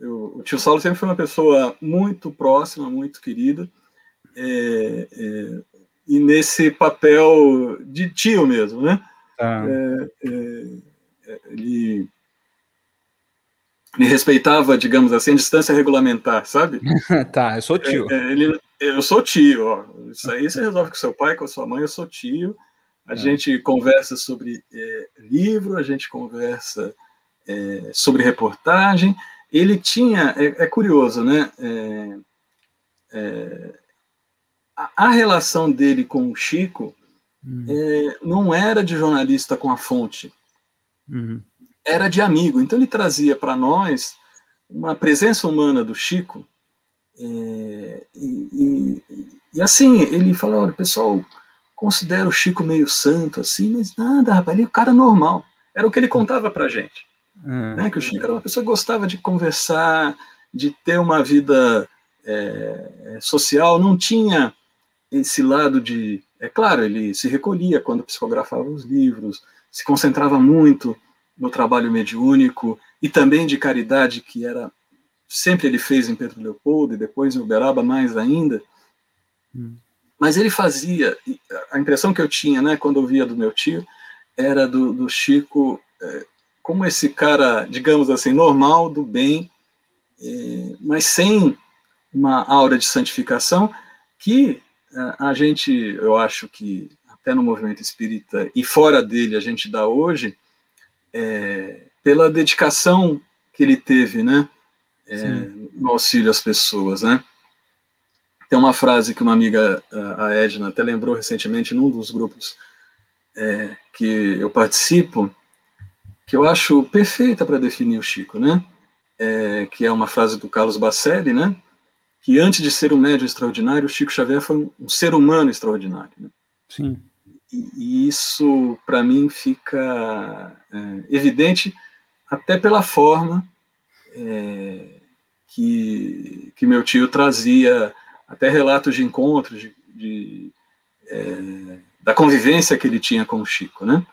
S2: eu, o tio Saulo sempre foi uma pessoa muito próxima, muito querida. É, é e nesse papel de tio mesmo, né? Tá. É, é, ele ele respeitava, digamos assim, a distância regulamentar, sabe?
S1: tá, eu sou tio.
S2: É, é, ele, eu sou tio, ó. Isso aí você resolve com seu pai, com sua mãe, eu sou tio. A é. gente conversa sobre é, livro, a gente conversa é, sobre reportagem, ele tinha, é, é curioso, né? É, é, a, a, relação dele com o Chico. É, não era de jornalista com a fonte, uhum. Era de amigo. Então ele trazia para nós uma presença humana do Chico. É, e, e, e, assim, ele falou, olha, pessoal considera o Chico meio santo, assim, mas nada, rapaz, ele é um cara normal. Era o que ele contava pra gente. Uhum. Né? Que o Chico era uma pessoa que gostava de conversar, de ter uma vida é, social, não tinha esse lado de. É claro, ele se recolhia quando psicografava os livros, se concentrava muito no trabalho mediúnico e também de caridade, que era sempre ele fez em Pedro Leopoldo e depois em Uberaba mais ainda. Hum. Mas ele fazia, a impressão que eu tinha, né, quando eu via do meu tio, era do, do Chico é, como esse cara, digamos assim, normal, do bem, é, mas sem uma aura de santificação que é, a gente, eu acho que até no movimento espírita e fora dele a gente dá hoje, é, pela dedicação que ele teve, né, é, no auxílio às pessoas, né. Tem uma frase que uma amiga, a Edna, até lembrou recentemente num dos grupos é, que eu participo, que eu acho perfeita para definir o Chico, né, é, que é uma frase do Carlos Bacelli, né, que antes de ser um médium extraordinário, o Chico Xavier foi um, um ser humano extraordinário. Né?
S1: Sim.
S2: E, isso, para mim, fica é, evidente até pela forma é, que, que meu tio trazia, até relatos de encontros, de, de é, da convivência que ele tinha com o Chico, né?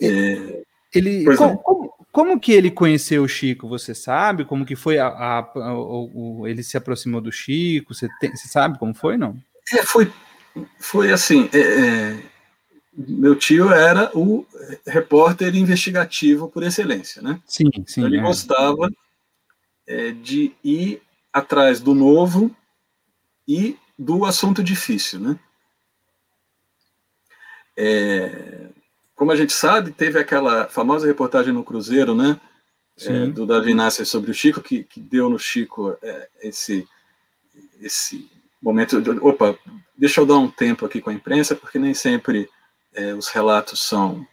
S1: É, ele, como, como, como, que ele conheceu o Chico? Você sabe? Como que foi a, a, a o, o, ele se aproximou do Chico? Você, tem, você sabe como foi, não?
S2: É, foi, foi assim. É, é, meu tio era o repórter investigativo por excelência, né?
S1: Sim, sim.
S2: Ele é. gostava é, de ir atrás do novo e do assunto difícil, né? É, como a gente sabe, teve aquela famosa reportagem no Cruzeiro, né? É, do Davi Nasser sobre o Chico, que, que deu no Chico é, esse, esse momento. De, opa, deixa eu dar um tempo aqui com a imprensa, porque nem sempre é, os relatos são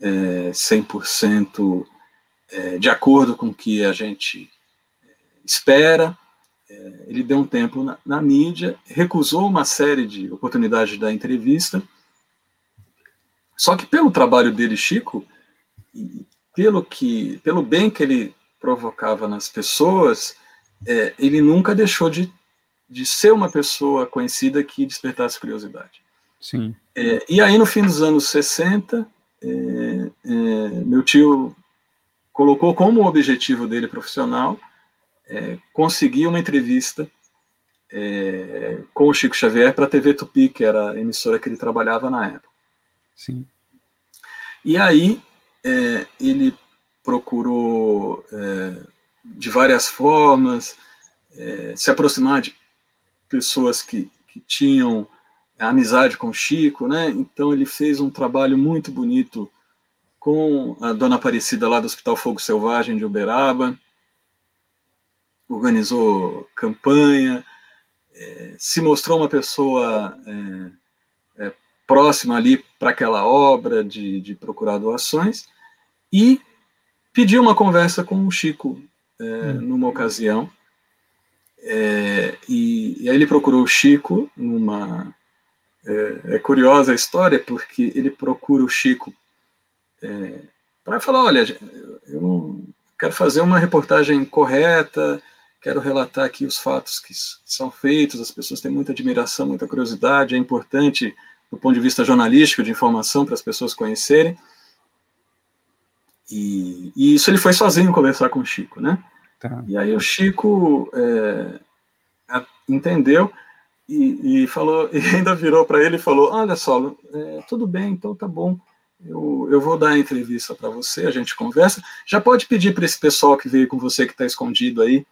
S2: é, 100% é, de acordo com o que a gente é, espera. É, ele deu um tempo na, na mídia, recusou uma série de oportunidades da entrevista só que pelo trabalho dele, Chico, pelo que, pelo bem que ele provocava nas pessoas, é, ele nunca deixou de, de ser uma pessoa conhecida que despertasse curiosidade.
S1: Sim.
S2: É, e aí, no fim dos anos 60, é, é, meu tio colocou como objetivo dele profissional é, conseguir uma entrevista é, com o Chico Xavier para a TV Tupi, que era a emissora que ele trabalhava na época.
S1: Sim.
S2: E aí é, ele procurou, de várias formas, se aproximar de pessoas que, que tinham amizade com o Chico, né? Então ele fez um trabalho muito bonito com a dona Aparecida lá do Hospital Fogo Selvagem de Uberaba, organizou campanha, é, se mostrou uma pessoa é, próxima ali para aquela obra de, de procurar doações e pediu uma conversa com o Chico é, hum. numa ocasião é, e, e, aí ele procurou o Chico numa é, é curiosa a história porque ele procura o Chico é, para falar olha eu quero fazer uma reportagem correta quero relatar aqui os fatos que são feitos as pessoas têm muita admiração muita curiosidade é importante do ponto de vista jornalístico, de informação para as pessoas conhecerem. E, e, isso ele foi sozinho conversar com o Chico, né? Tá. E aí o Chico é, entendeu e, e, falou, e ainda virou para ele e falou: Olha só, é, tudo bem, então tá bom. Eu, eu vou dar a entrevista para você, a gente conversa. Já pode pedir para esse pessoal que veio com você, que está escondido aí,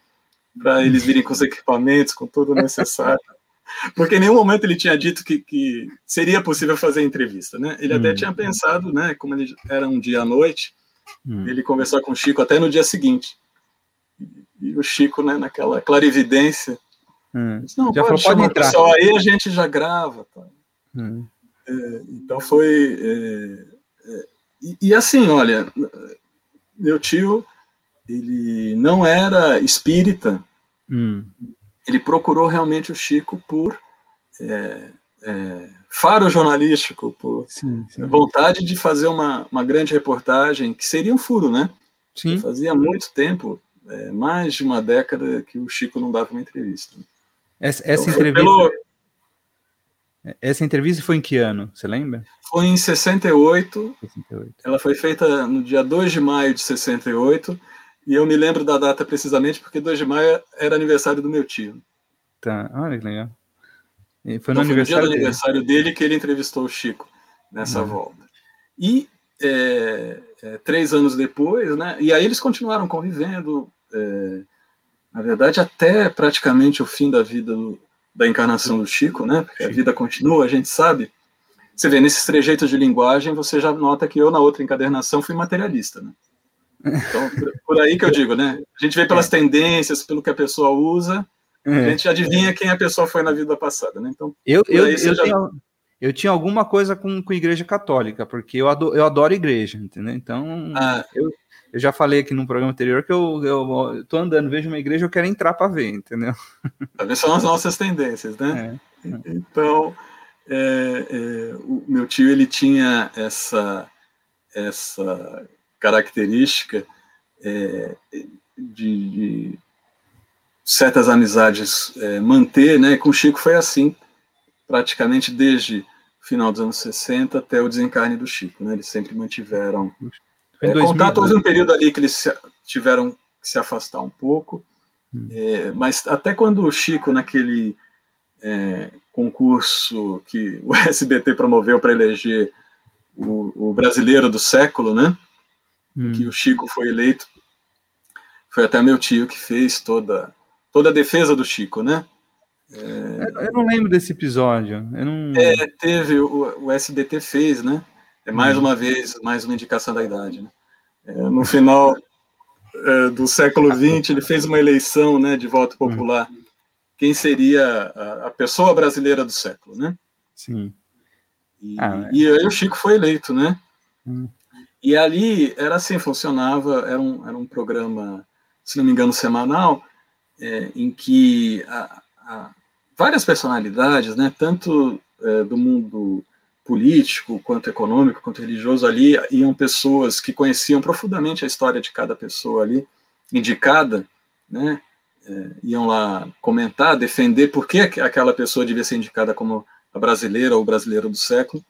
S2: para eles virem com os equipamentos, com tudo necessário. Porque em nenhum momento ele tinha dito que, que seria possível fazer entrevista, né? Ele hum. até tinha pensado, né? Como ele era um dia à noite, hum. ele conversou com o Chico até no dia seguinte. E o Chico, né, naquela clarividência,
S1: hum. disse, não, já pode, falou, pode entrar.
S2: Pessoal, aí a gente já grava. Tá? Hum. É, então foi... É, é, e, e, assim, olha, meu tio, ele não era espírita, hum. ele procurou realmente o Chico por... É, é, faro jornalístico, por sim, sim. vontade de fazer uma, uma grande reportagem, que seria um furo, né? Sim. Fazia muito tempo, é, mais de uma década, que o Chico não dava uma entrevista.
S1: Essa, essa então, entrevista. Pelo... Essa entrevista foi em que ano? Você lembra?
S2: Foi em 68. 68. Ela foi feita no dia 2 de maio de 68. E eu me lembro da data precisamente porque 2 de maio era aniversário do meu tio.
S1: Tá, olha que legal.
S2: E foi no, então, aniversário, foi no dia do dele. aniversário dele que ele entrevistou o Chico nessa uhum. volta. E é, é, três anos depois, né? E aí eles continuaram convivendo, é, na verdade, até praticamente o fim da vida do, da encarnação do Chico, né? Porque a vida continua, a gente sabe. Você vê, nesses trejeitos de linguagem, você já nota que eu, na outra encadernação, fui materialista, né? Então, por aí que eu digo, né? A gente vê pelas é. tendências, pelo que a pessoa usa, é. A gente adivinha quem a pessoa foi na vida passada, né? Então,
S1: eu, eu, eu, já... tenho, eu tinha alguma coisa com, com igreja católica, porque eu adoro, eu adoro igreja, entendeu? Então, ah. eu, eu já falei aqui no programa anterior que eu, eu, eu tô andando, vejo uma igreja, eu quero entrar para ver, entendeu?
S2: Para ver são as nossas tendências, né? É. Então, é, é, o meu tio ele tinha essa essa característica é, de, de, certas amizades é, manter, né? Com o Chico foi assim, praticamente desde final dos anos 60 até o desencarne do Chico, né? Eles sempre mantiveram é, contato. Houve um período ali que eles tiveram que se afastar um pouco, hum. é, mas até quando o Chico, naquele é, concurso que o SBT promoveu para eleger o, o, brasileiro do século, né? Hum. Que o Chico foi eleito. Foi até meu tio que fez toda toda a defesa do Chico, né?
S1: É... Eu não lembro desse episódio. Não...
S2: É, teve, o, o, SBT fez, né? É mais hum. uma vez, mais uma indicação da idade. Né? É, no final é, do século XX, ele fez uma eleição né, de voto hum. popular. Quem seria a, a pessoa brasileira do século, né?
S1: Sim.
S2: E, ah, é. e aí o Chico foi eleito, né? Hum. E ali era assim, funcionava, era um, era um programa, se não me engano, semanal, é, em que a, a várias personalidades, né, tanto é, do mundo político, quanto econômico, quanto religioso ali, iam pessoas que conheciam profundamente a história de cada pessoa ali, indicada, né, é, iam lá comentar, defender por que aquela pessoa devia ser indicada como a brasileira ou o brasileiro do século,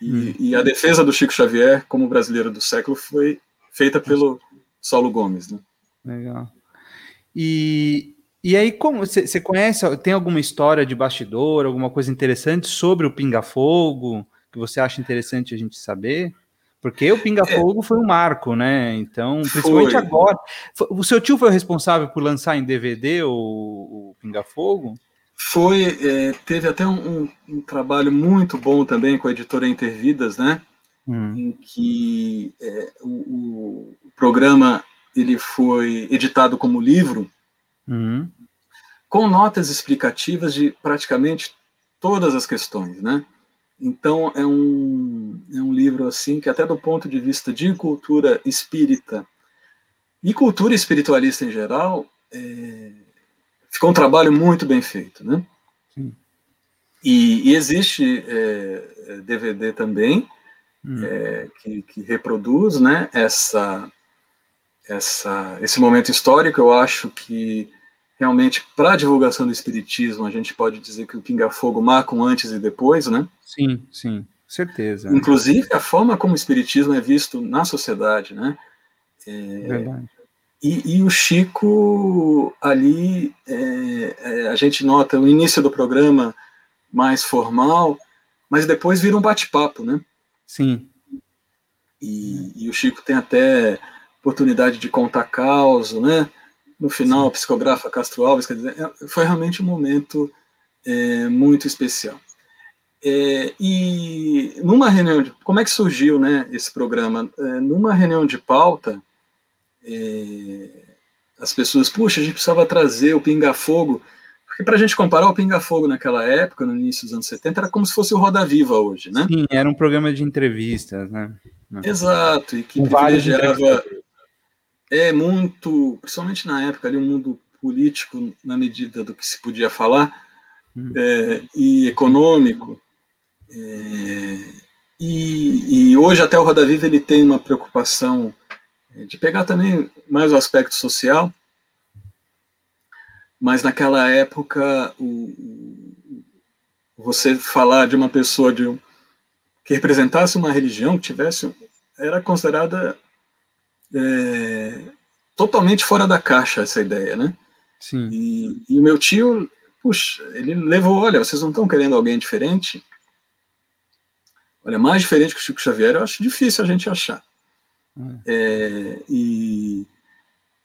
S2: e, hum. e a defesa do Chico Xavier como brasileiro do século foi feita pelo Saulo Gomes, né.
S1: Legal. E, e aí, como você conhece, tem alguma história de bastidor, alguma coisa interessante sobre o Pinga Fogo que você acha interessante a gente saber? Porque o Pinga é. Fogo foi um marco, né? Então, principalmente foi. agora. O seu tio foi o responsável por lançar em DVD o, o Pinga Fogo?
S2: Foi, é, teve até um, um, um, trabalho muito bom também com a editora Intervidas, né? Hum. Em que é, o, o programa ele foi editado como livro, uhum. com notas explicativas de praticamente todas as questões, né? Então é um, é um livro assim que até do ponto de vista de cultura espírita e cultura espiritualista em geral é, ficou um trabalho muito bem feito, né? E, e, existe é, DVD também hum. é, que, que, reproduz, né? Essa essa, esse momento histórico, eu acho que realmente para a divulgação do espiritismo a gente pode dizer que o Pinga Fogo marca um antes e depois, né?
S1: Sim, sim, certeza.
S2: Inclusive a forma como o espiritismo é visto na sociedade, né? É, Verdade. E, e, o Chico ali, é, é, a gente nota o início do programa mais formal, mas depois vira um bate-papo, né?
S1: Sim.
S2: E, e, o Chico tem até oportunidade de contar caos, né? No final, Sim. psicografa Castro Alves, quer dizer, é, foi realmente um momento é, muito especial. É, e numa reunião, de, como é que surgiu, né, esse programa? É, numa reunião de pauta, é, as pessoas, puxa, a gente precisava trazer o Pinga Fogo, porque para a gente comparar o Pinga Fogo naquela época, no início dos anos 70, era como se fosse o Roda Viva hoje, né?
S1: Sim, era um programa de entrevistas, né?
S2: Exato, e que privilegiava é muito, principalmente na época ali, o um mundo político na medida do que se podia falar hum. é, e econômico. É, e, e, hoje até o Roda Viva ele tem uma preocupação é, de pegar também mais o aspecto social, mas naquela época o, o, você falar de uma pessoa de, que representasse uma religião, que tivesse, era considerada é, totalmente fora da caixa essa ideia, né?
S1: Sim.
S2: E, e o meu tio, puxa, ele levou, olha, vocês não estão querendo alguém diferente? Olha, mais diferente que o Chico Xavier, eu acho difícil a gente achar. Hum. É, e,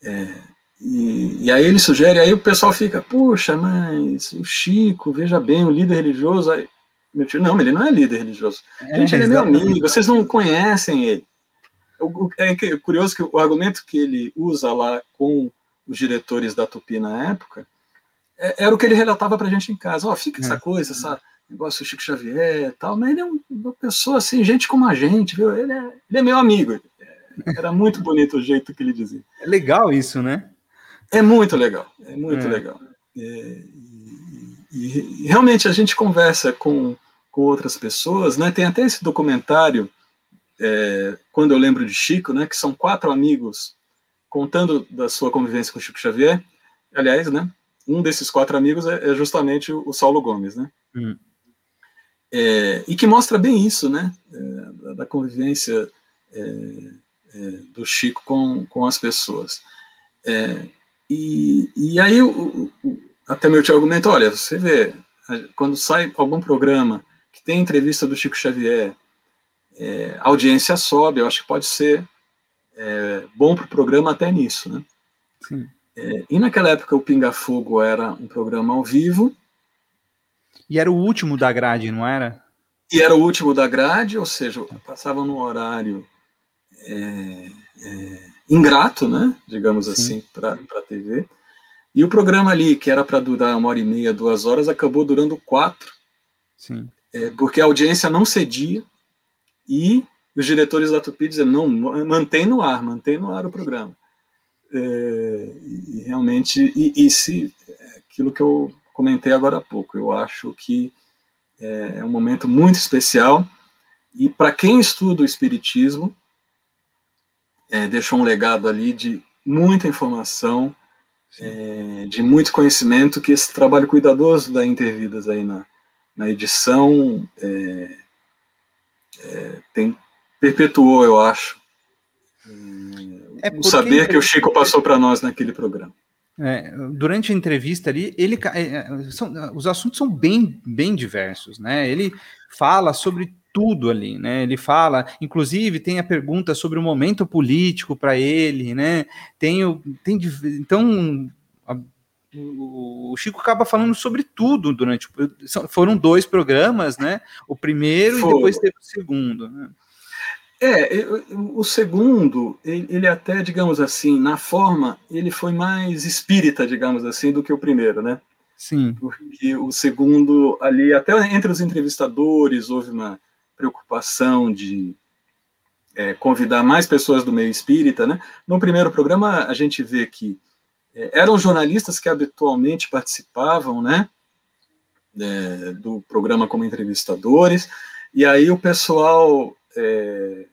S2: é, e, e, aí ele sugere, aí o pessoal fica, puxa, mas o Chico, veja bem, o líder religioso. Aí, meu tio, não, ele não é líder religioso. É, gente, ele é meu amigo, vocês não conhecem ele. É curioso que o argumento que ele usa lá com os diretores da Tupi na época é, era o que ele relatava para a gente em casa. Ó, oh, fica essa é. coisa, essa negócio do Chico Xavier e tal, mas ele é uma pessoa assim, gente como a gente, viu? Ele é, ele é meu amigo. Era muito bonito o jeito que ele dizia.
S1: É legal isso, né?
S2: É muito legal, é muito é. legal. É, e, e, e, realmente a gente conversa com, com outras pessoas, né? Tem até esse documentário, é, quando eu lembro de Chico, né? Que são quatro amigos contando da sua convivência com Chico Xavier. Aliás, né? Um desses quatro amigos é, é justamente o, Saulo Gomes, né? Hum. É, e que mostra bem isso, né? É, da convivência é, é, do Chico com, com as pessoas. E, e aí, o, o, até meu tio argumenta, olha, você vê, quando sai algum programa que tem entrevista do Chico Xavier, é, a audiência sobe, eu acho que pode ser é, bom para o programa até nisso, né? É, e naquela época o Pinga Fogo era um programa ao vivo.
S1: E era o último da grade, não era?
S2: E era o último da grade, ou seja, passava no horário é, é, ingrato, né, digamos Sim. assim, para a TV. E o programa ali, que era para durar uma hora e meia, duas horas, acabou durando quatro.
S1: Sim.
S2: É, porque a audiência não cedia e os diretores da Tupi diziam, não, mantém no ar, mantém no ar o programa. É, e realmente, e, e se, aquilo que eu comentei agora há pouco, eu acho que é, é um momento muito especial e para quem estuda o Espiritismo, é, deixou um legado ali de muita informação, é, de muito conhecimento, que esse trabalho cuidadoso da Intervidas aí na, na edição é, é tem, perpetuou, eu acho, é, o saber que o Chico passou para nós naquele programa.
S1: É, durante a entrevista ali, ele, é, são, os assuntos são bem, bem diversos, né? Ele fala sobre tudo ali, né? Ele fala, inclusive tem a pergunta sobre o momento político para ele, né? Tem o, tem então o Chico acaba falando sobre tudo durante foram dois programas, né? O primeiro Foi. e depois teve o segundo. Né?
S2: É, o segundo, ele até, digamos assim, na forma, ele foi mais espírita, digamos assim, do que o primeiro, né?
S1: Sim.
S2: Porque o segundo, ali, até entre os entrevistadores, houve uma, preocupação de é, convidar mais pessoas do meio espírita, né? No primeiro programa a gente vê que eram jornalistas que habitualmente participavam, né? É, do programa como entrevistadores, e aí o pessoal é,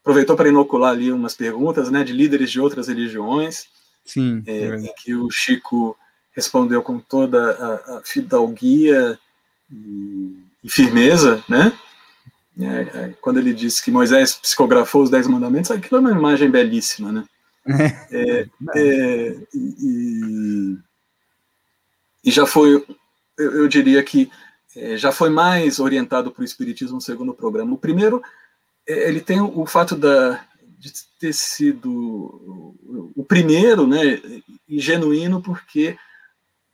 S2: aproveitou para inocular ali umas perguntas, né? De líderes de outras religiões.
S1: Sim.
S2: É, é em que o Chico respondeu com toda a, a fidalguia e, e firmeza, né? É, é, quando ele disse que Moisés psicografou os Dez Mandamentos, aquilo é uma imagem belíssima, né? É, é, e, e, já foi, eu, eu diria que é, já foi mais orientado para o Espiritismo segundo programa. O primeiro, é, ele tem o, o fato da, de ter sido o, o primeiro, né, e genuíno, porque,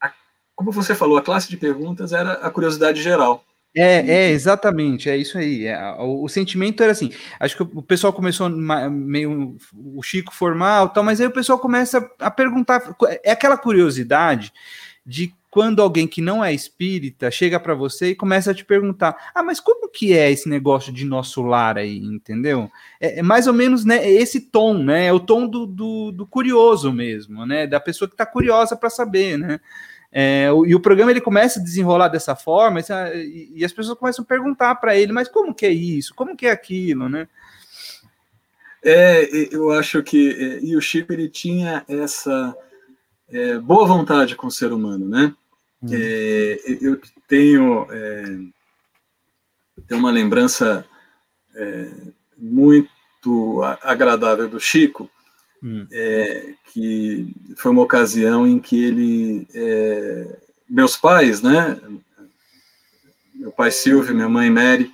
S2: a, como você falou, a classe de perguntas era a curiosidade geral.
S1: É, é, exatamente, é isso aí. É, o, o, sentimento era assim. Acho que o pessoal começou meio o Chico formal, tal, mas aí o pessoal começa a perguntar. É aquela curiosidade de quando alguém que não é espírita chega para você e começa a te perguntar: ah, mas como que é esse negócio de nosso lar aí, entendeu? É, é mais ou menos né, esse tom, né? É o tom do, do, do curioso mesmo, né? Da pessoa que está curiosa para saber, né? É, e o programa ele começa a desenrolar dessa forma e, as pessoas começam a perguntar para ele, mas como que é isso? Como que é aquilo, né?
S2: É, eu acho que é, e o Chico ele tinha essa é, boa vontade com o ser humano, né? Hum. É, eu tenho, é, tenho uma lembrança é, muito agradável do Chico, hum. É, que foi uma ocasião em que ele, é, meus pais, né? Meu pai Silvio, minha mãe Mary,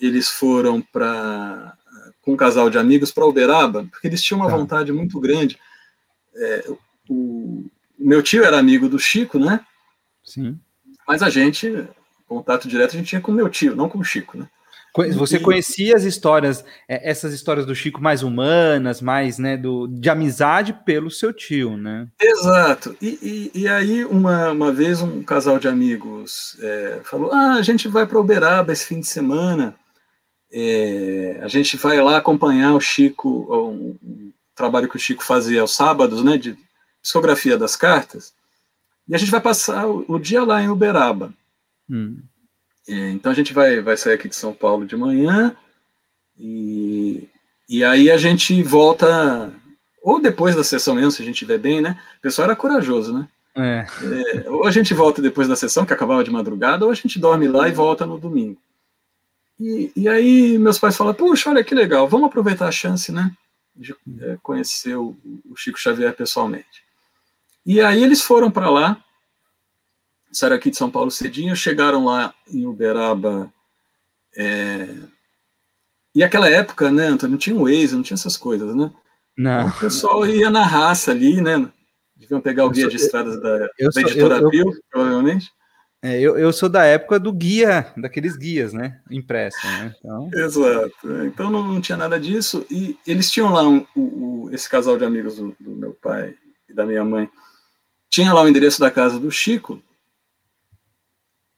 S2: eles foram para com um casal de amigos para Uberaba, porque eles tinham uma tá. vontade muito grande. É, o, meu tio era amigo do Chico, né?
S1: Sim.
S2: Mas a gente, contato direto, a gente tinha com meu tio, não com o Chico, né?
S1: Você conhecia as histórias, é, essas histórias do Chico mais humanas, mais né, do, de amizade pelo seu tio, né?
S2: Exato. E, e, e aí, uma, uma vez, um casal de amigos é, falou: Ah, a gente vai para Uberaba esse fim de semana, é, a gente vai lá acompanhar o Chico, um, um, trabalho que o Chico fazia aos sábados, né, de psicografia das cartas. E a gente vai passar o, o dia lá em Uberaba. Hum. É, então a gente vai, vai sair aqui de São Paulo de manhã e, e aí a gente volta, ou depois da sessão mesmo, se a gente estiver bem, né? O pessoal era corajoso, né? É. É, ou a gente volta depois da sessão, que acabava de madrugada, ou a gente dorme lá e volta no domingo. E, e aí meus pais falam, puxa, olha que legal, vamos aproveitar a chance, né? De é, conhecer o, o Chico Xavier pessoalmente. E aí eles foram para lá, saíram aqui de São Paulo cedinho, chegaram lá em Uberaba. É... E aquela época, né, Antônio, não tinha o Waze, não tinha essas coisas, né?
S1: Não.
S2: O pessoal ia na raça ali, né? Deviam pegar o guia sou, de estradas da, da editora eu, Pio, provavelmente.
S1: É, eu, eu sou da época do guia, daqueles guias, né? Impresso, né?
S2: Então... Exato. Então não, não, tinha nada disso. E eles tinham lá um, um, esse casal de amigos do, do meu pai e da minha mãe tinha lá o endereço da casa do Chico,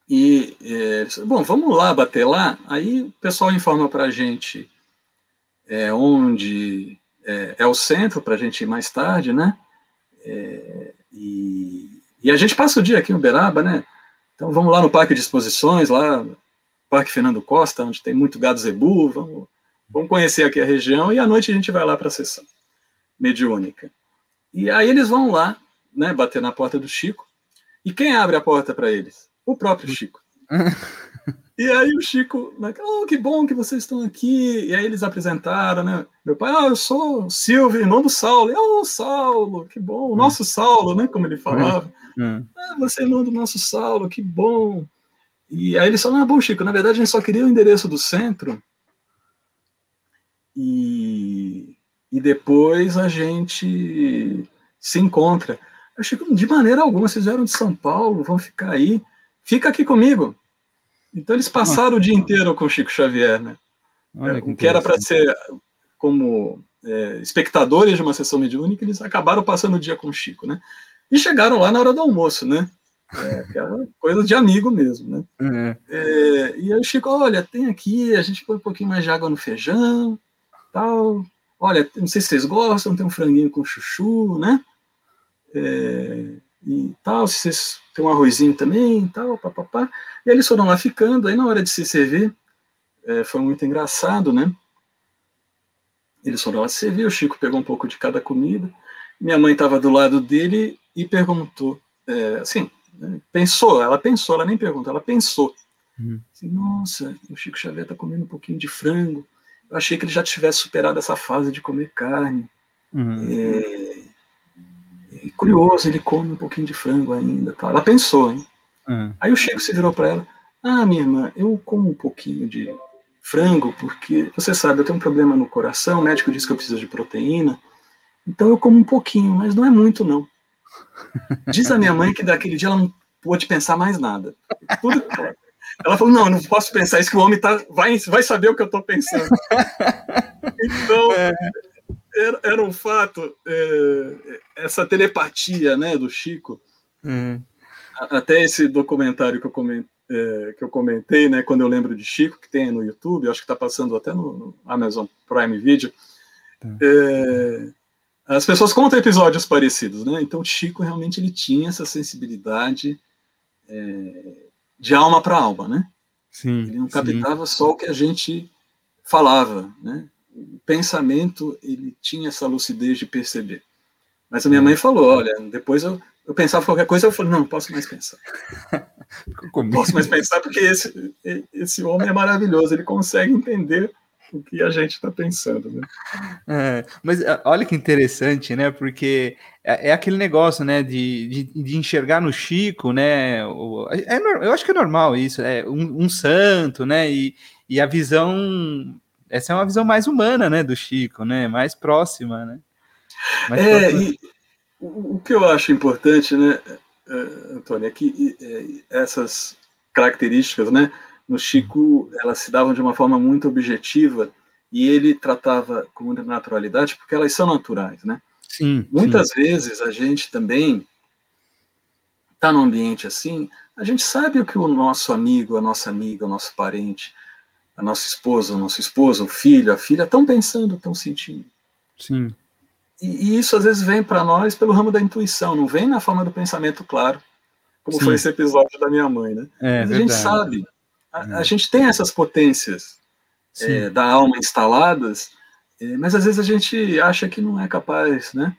S2: e, é, bom, vamos lá bater lá. Aí o pessoal informa para a gente é, onde é, é o centro, para a gente ir mais tarde, né? É, e, e, a gente passa o dia aqui em Uberaba, né? Então vamos lá no Parque de Exposições, lá, Parque Fernando Costa, onde tem muito gado zebu, vamos, vamos conhecer aqui a região, e à noite a gente vai lá para a sessão mediúnica. E aí eles vão lá, né, bater na porta do Chico. E quem abre a porta para eles? O próprio Chico. e aí o Chico, oh, que bom que vocês estão aqui. E aí eles apresentaram, né? Meu pai, ah, eu sou Silvio, irmão do Saulo. E, oh, Saulo, que bom. O nosso Saulo, né? Como ele falava. Ah, você é irmão do nosso Saulo, que bom. E aí eles falaram, ah, bom, Chico, na verdade a gente só queria o endereço do centro. E, e depois a gente se encontra. Eu chego, de maneira alguma, vocês vieram de São Paulo, vão ficar aí, fica aqui comigo. Então eles passaram o dia inteiro com o Chico Xavier, né? Olha, que, que era para ser como é, espectadores de uma sessão mediúnica, eles acabaram passando o dia com o Chico, né? E chegaram lá na hora do almoço, né? É, aquela coisa de amigo mesmo, né? Uhum. É, e aí o Chico, olha, tem aqui, a gente põe um pouquinho mais de água no feijão, tal. Olha, não sei se vocês gostam, tem um franguinho com chuchu, né? é, e tal, se vocês tem um arrozinho também, tal, papapá. E eles foram lá ficando, aí na hora de se servir, é, foi muito engraçado, né? Eles foram lá se servir, o Chico pegou um pouco de cada comida, minha mãe estava do lado dele e perguntou, é, assim, né, pensou, ela pensou, ela nem perguntou, ela pensou. Uhum. Assim, Nossa, o Chico Xavier está comendo um pouquinho de frango, eu achei que ele já tivesse superado essa fase de comer carne. Uhum. É, e curioso, ele come um pouquinho de frango ainda. Tá? Ela pensou, hein? Uhum. Aí o Chico se virou para ela: Ah, minha irmã, eu como um pouquinho de frango porque, você sabe, eu tenho um problema no coração, o médico disse que eu preciso de proteína, então eu como um pouquinho, mas não é muito, não. Diz a minha mãe que daquele dia ela não pôde pensar mais nada. Tudo Ela falou, não, não posso pensar isso, que o homem tá, vai, vai saber o que eu estou pensando. Então, é. Era, era um fato, é, essa telepatia né, do Chico, hum. até esse documentário que eu comentei, é, que eu comentei, né, quando eu lembro de Chico, que tem no YouTube, acho que está passando até no, no, Amazon Prime Video, tá. é, as pessoas contam episódios parecidos, né? Então Chico realmente ele tinha essa sensibilidade é, de alma para alma, né? Sim, ele não captava sim. só o que a gente falava, né? O pensamento ele tinha essa lucidez de perceber. Mas a minha mãe falou, olha, depois eu, eu pensava qualquer coisa, eu falei, não, não posso mais pensar. não posso mais pensar porque esse, esse homem é maravilhoso, ele consegue entender o que a gente está pensando, né?
S1: É, mas é, olha que interessante, né? Porque é, é aquele negócio, né? De, de, de, enxergar no Chico, né? O, é, eu acho que é normal isso, é um, um, santo, né? E, e a visão, essa é uma visão mais humana, né? Do Chico, né? Mais próxima, né?
S2: Mais é, próxima. e o, o que eu acho importante, né, é, Antônio, é que essas características, né? no Chico elas se davam de uma forma muito objetiva e ele tratava com muita naturalidade porque elas são naturais, né? Sim. Muitas sim. vezes a gente também está num ambiente assim, a gente sabe o que o nosso amigo, a nossa amiga, o nosso parente, a nossa esposa, o nosso esposo, o filho, a filha estão pensando, estão sentindo. Sim. E, e, isso às vezes vem para nós pelo ramo da intuição, não vem na forma do pensamento claro, como Sim. foi esse episódio da minha mãe, né? É, Mas a gente sabe a, a gente tem essas potências é, da alma instaladas, é, mas às vezes a gente acha que não é capaz, né?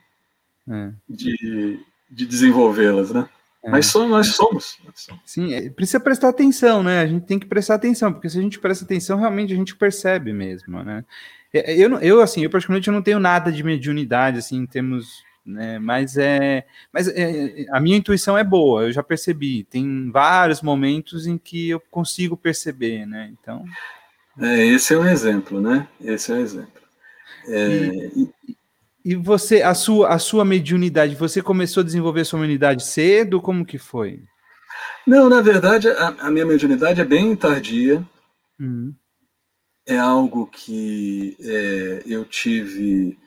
S2: É. De, de desenvolvê-las, né? É. Mas só nós somos.
S1: Sim, é, precisa prestar atenção, né? A gente tem que prestar atenção, porque se a gente presta atenção, realmente a gente percebe mesmo, né? Eu, eu assim, eu particularmente eu não tenho nada de mediunidade, assim, em termos né? Mas é, mas é, a minha intuição é boa, eu já percebi. Tem vários momentos em que eu consigo perceber, né? Então.
S2: É, esse é um exemplo, né? Esse é um exemplo. É...
S1: E, e, você, a sua, a sua mediunidade, você começou a desenvolver sua mediunidade cedo? Como que foi?
S2: Não, na verdade, a, a minha mediunidade é bem tardia. Uhum. É algo que é, eu tive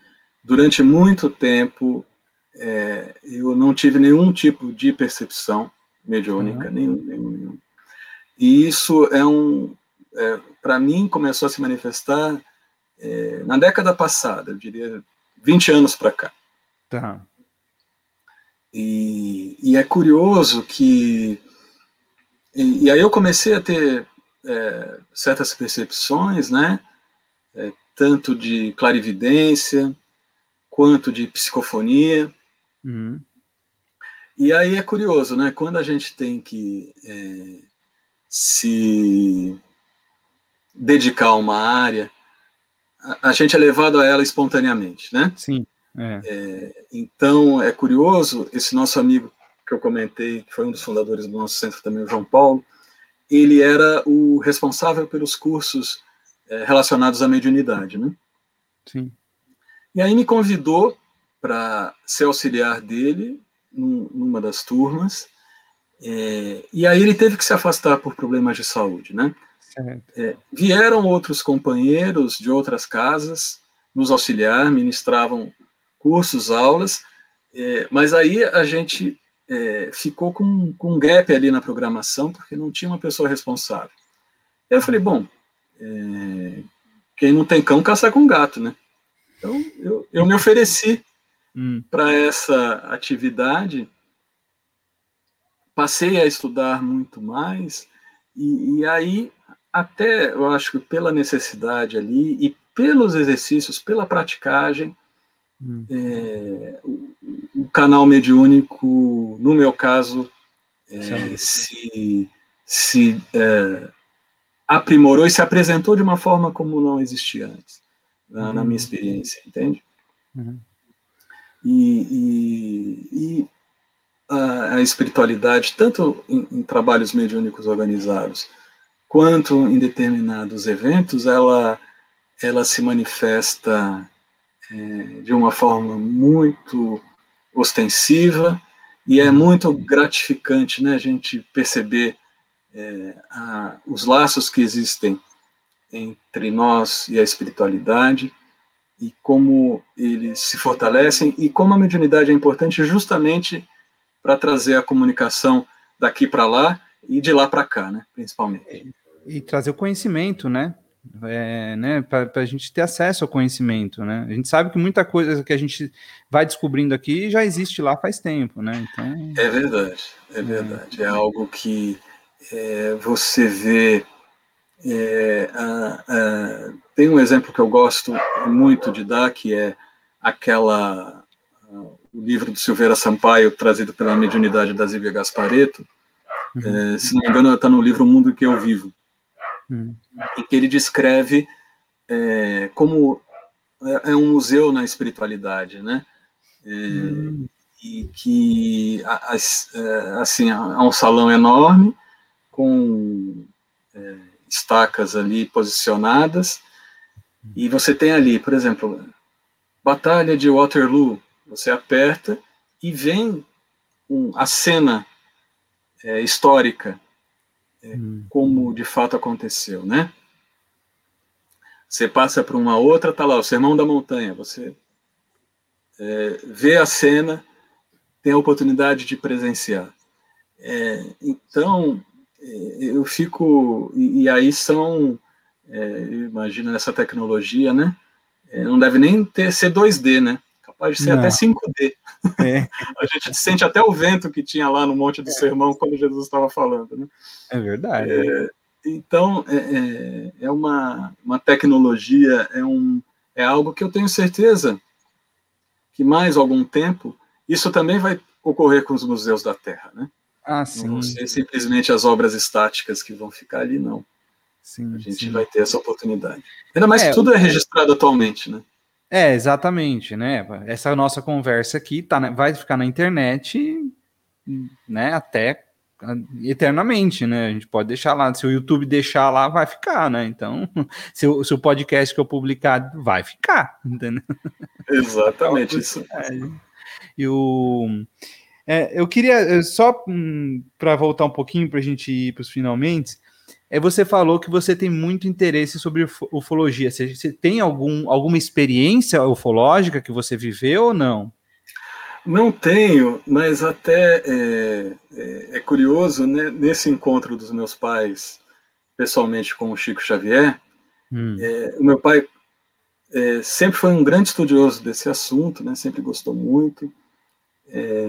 S2: durante muito tempo é, eu não tive nenhum tipo de percepção mediúnica, uhum. nenhum, nenhum, nenhum. E isso é um, é, para mim, começou a se manifestar é, na década passada, eu diria 20 anos para cá. Tá. E, e, é curioso que. E, e, aí eu comecei a ter é, certas percepções, né? É, tanto de clarividência, quanto de psicofonia. Uhum. E aí é curioso, né? Quando a gente tem que é, se dedicar a uma área, a, a, gente é levado a ela espontaneamente, né? Sim. É. É, então é curioso esse nosso amigo que eu comentei, que foi um dos fundadores do nosso centro também, o João Paulo, ele era o responsável pelos cursos é, relacionados à mediunidade, né? Sim. E aí me convidou para ser auxiliar dele num, numa das turmas. É, e aí ele teve que se afastar por problemas de saúde, né? É, vieram outros companheiros de outras casas nos auxiliar, ministravam cursos, aulas, é, mas aí a gente é, ficou com, com um gap ali na programação, porque não tinha uma pessoa responsável. eu falei, bom, é, quem não tem cão caça com gato, né? Então eu, eu me ofereci hum. para essa atividade, passei a estudar muito mais, e, e, aí, até eu acho que pela necessidade ali, e pelos exercícios, pela praticagem, hum. é, o, o, canal mediúnico, no meu caso, é, se, se é, aprimorou e se apresentou de uma forma como não existia antes, na, na minha uhum. experiência, entende? Uhum. E, e, e a, a, espiritualidade, tanto em, em, trabalhos mediúnicos organizados, quanto em determinados eventos, ela, ela se manifesta é, de uma forma muito ostensiva e é muito gratificante né, a gente perceber é, a, os laços que existem entre nós e a espiritualidade, e como eles se fortalecem, e como a mediunidade é importante justamente para trazer a comunicação daqui para lá e de lá para cá, né, principalmente.
S1: E trazer o conhecimento, né? É, né, para a gente ter acesso ao conhecimento, né? A gente sabe que muita coisa que a gente vai descobrindo aqui já existe lá faz tempo, né?
S2: Então... É verdade, é verdade. É, é algo que é, você vê. É, a, a, tem um exemplo que eu gosto muito de dar, que é aquela o livro do Silveira Sampaio, trazido pela mediunidade da Zívia Gaspareto, uhum. é, se não me engano, está no livro O Mundo que Eu Vivo, uhum. em que ele descreve é, como é, é, um museu na espiritualidade, né? Uhum. E que, é, assim, há um salão enorme, com é, estacas ali posicionadas, e você tem ali, por exemplo, Batalha de Waterloo, você aperta e vem um, a cena é, histórica, é, hum. como de fato aconteceu, né? Você passa para uma outra, tá lá, o Sermão da Montanha, você é, vê a cena, tem a oportunidade de presenciar. É, então, é, eu fico. E, e aí são. É, imagina nessa tecnologia, né? É, não deve nem ter ser 2D, né? Capaz de ser não. até 5D. É. A gente sente até o vento que tinha lá no Monte do é. Sermão quando Jesus estava falando, né?
S1: É verdade.
S2: É, então, é, é uma, uma tecnologia, é, um, é algo que eu tenho certeza que mais algum tempo isso também vai ocorrer com os museus da Terra, né?
S1: Ah, sim. Não vão
S2: ser simplesmente as obras estáticas que vão ficar ali, não. Sim, a gente sim. vai ter essa oportunidade. Ainda mais é, que tudo é registrado atualmente, né?
S1: É, exatamente, né? Essa nossa conversa aqui tá, vai ficar na internet, né? Até eternamente, né? A gente pode deixar lá. Se o YouTube deixar lá, vai ficar, né? Então, se o, se o podcast que eu publicar vai ficar, entendeu?
S2: Exatamente isso. É,
S1: e o é, eu queria, só hum, para voltar um pouquinho para a gente ir para os finalmente, é, você falou que você tem muito interesse sobre ufologia. Você, você tem algum, alguma experiência ufológica que você viveu ou não?
S2: Não tenho, mas até é, é, é, curioso, né? nesse encontro dos meus pais, pessoalmente com o Chico Xavier, hum. é, o meu pai é, sempre foi um grande estudioso desse assunto, né? sempre gostou muito, é,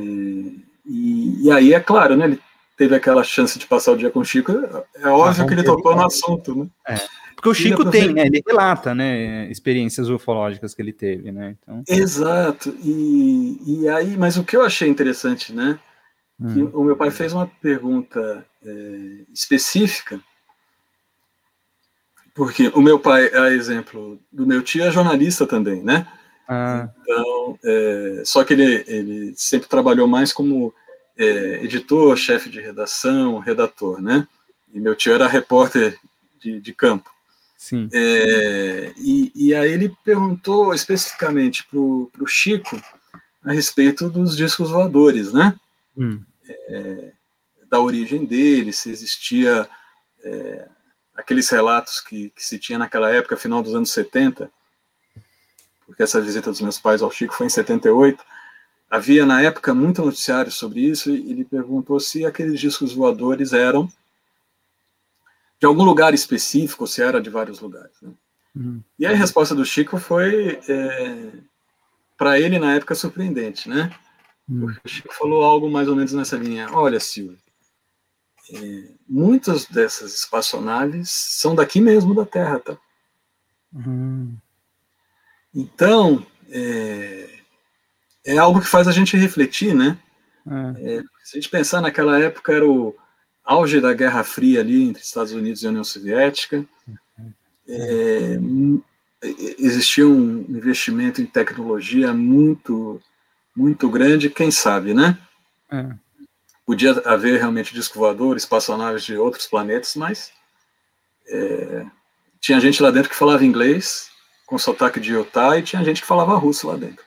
S2: e, e, aí, é claro, né, ele teve aquela chance de passar o dia com o Chico, é óbvio ah, que ele tocou no assunto, né?
S1: É. Porque o Chico tem, né, ele relata, né, experiências ufológicas que ele teve, né? Então...
S2: Exato. E, e aí, mas o que eu achei interessante, né, hum. o meu pai fez uma pergunta é, específica, porque o meu pai, a exemplo do meu tio, é jornalista também, né? Ah. Então, é, só que ele, ele sempre trabalhou mais como é, editor, chefe de redação, redator, né? E meu tio era repórter de, de campo.
S1: Sim.
S2: É, e, e aí ele perguntou especificamente para o Chico a respeito dos discos voadores, né? Hum. É, da origem deles, se existia é, aqueles relatos que, que se tinha naquela época, final dos anos 70, porque essa visita dos meus pais ao Chico foi em 78. Havia, na época, muito noticiário sobre isso, e ele perguntou se aqueles discos voadores eram de algum lugar específico, ou se era de vários lugares. Né? Uhum. E a resposta do Chico foi, é, para ele, na época, surpreendente, né? Uhum. O Chico falou algo mais ou menos nessa linha. Olha, Silvio, é, muitas dessas espaçonaves são daqui mesmo da Terra, tá? Uhum. Então, é, é algo que faz a gente refletir, né? É. É, se a gente pensar naquela época, era o auge da Guerra Fria ali entre Estados Unidos e União Soviética. É, existia um investimento em tecnologia muito, muito grande, quem sabe, né? É. Podia haver realmente disco voador, espaçonaves de outros planetas, mas é, tinha gente lá dentro que falava inglês, com sotaque de Utah e tinha gente que falava russo lá dentro.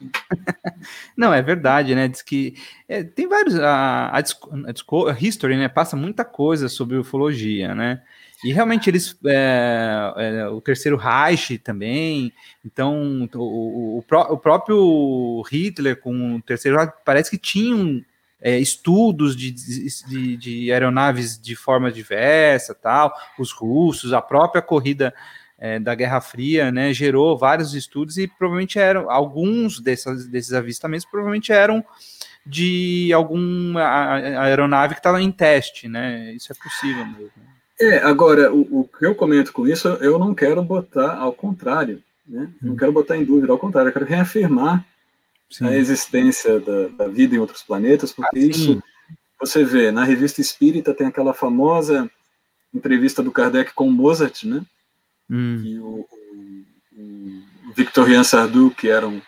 S1: Não, é verdade, né? Diz que é, tem vários. A, a, a, History, né? Passa muita coisa sobre ufologia, né? E realmente eles. É, é, o terceiro Reich também. Então, o, o, o, próprio Hitler com o terceiro Reich parece que tinham é, estudos de, de, de, aeronaves de forma diversa, tal. Os russos, a própria corrida é, da Guerra Fria, né, gerou vários estudos e provavelmente eram alguns dessas, desses avistamentos provavelmente eram de alguma aeronave que estava em teste, né? Isso é possível mesmo.
S2: É, agora, o, o, que eu comento com isso, eu não quero botar ao contrário, né? Não hum. quero botar em dúvida, ao contrário, eu quero reafirmar Sim. a existência da, da, vida em outros planetas, porque ah, isso, você vê, na revista Espírita tem aquela famosa entrevista do Kardec com Mozart, né? Hum. E o, o, o Victorien Sardou, que era um,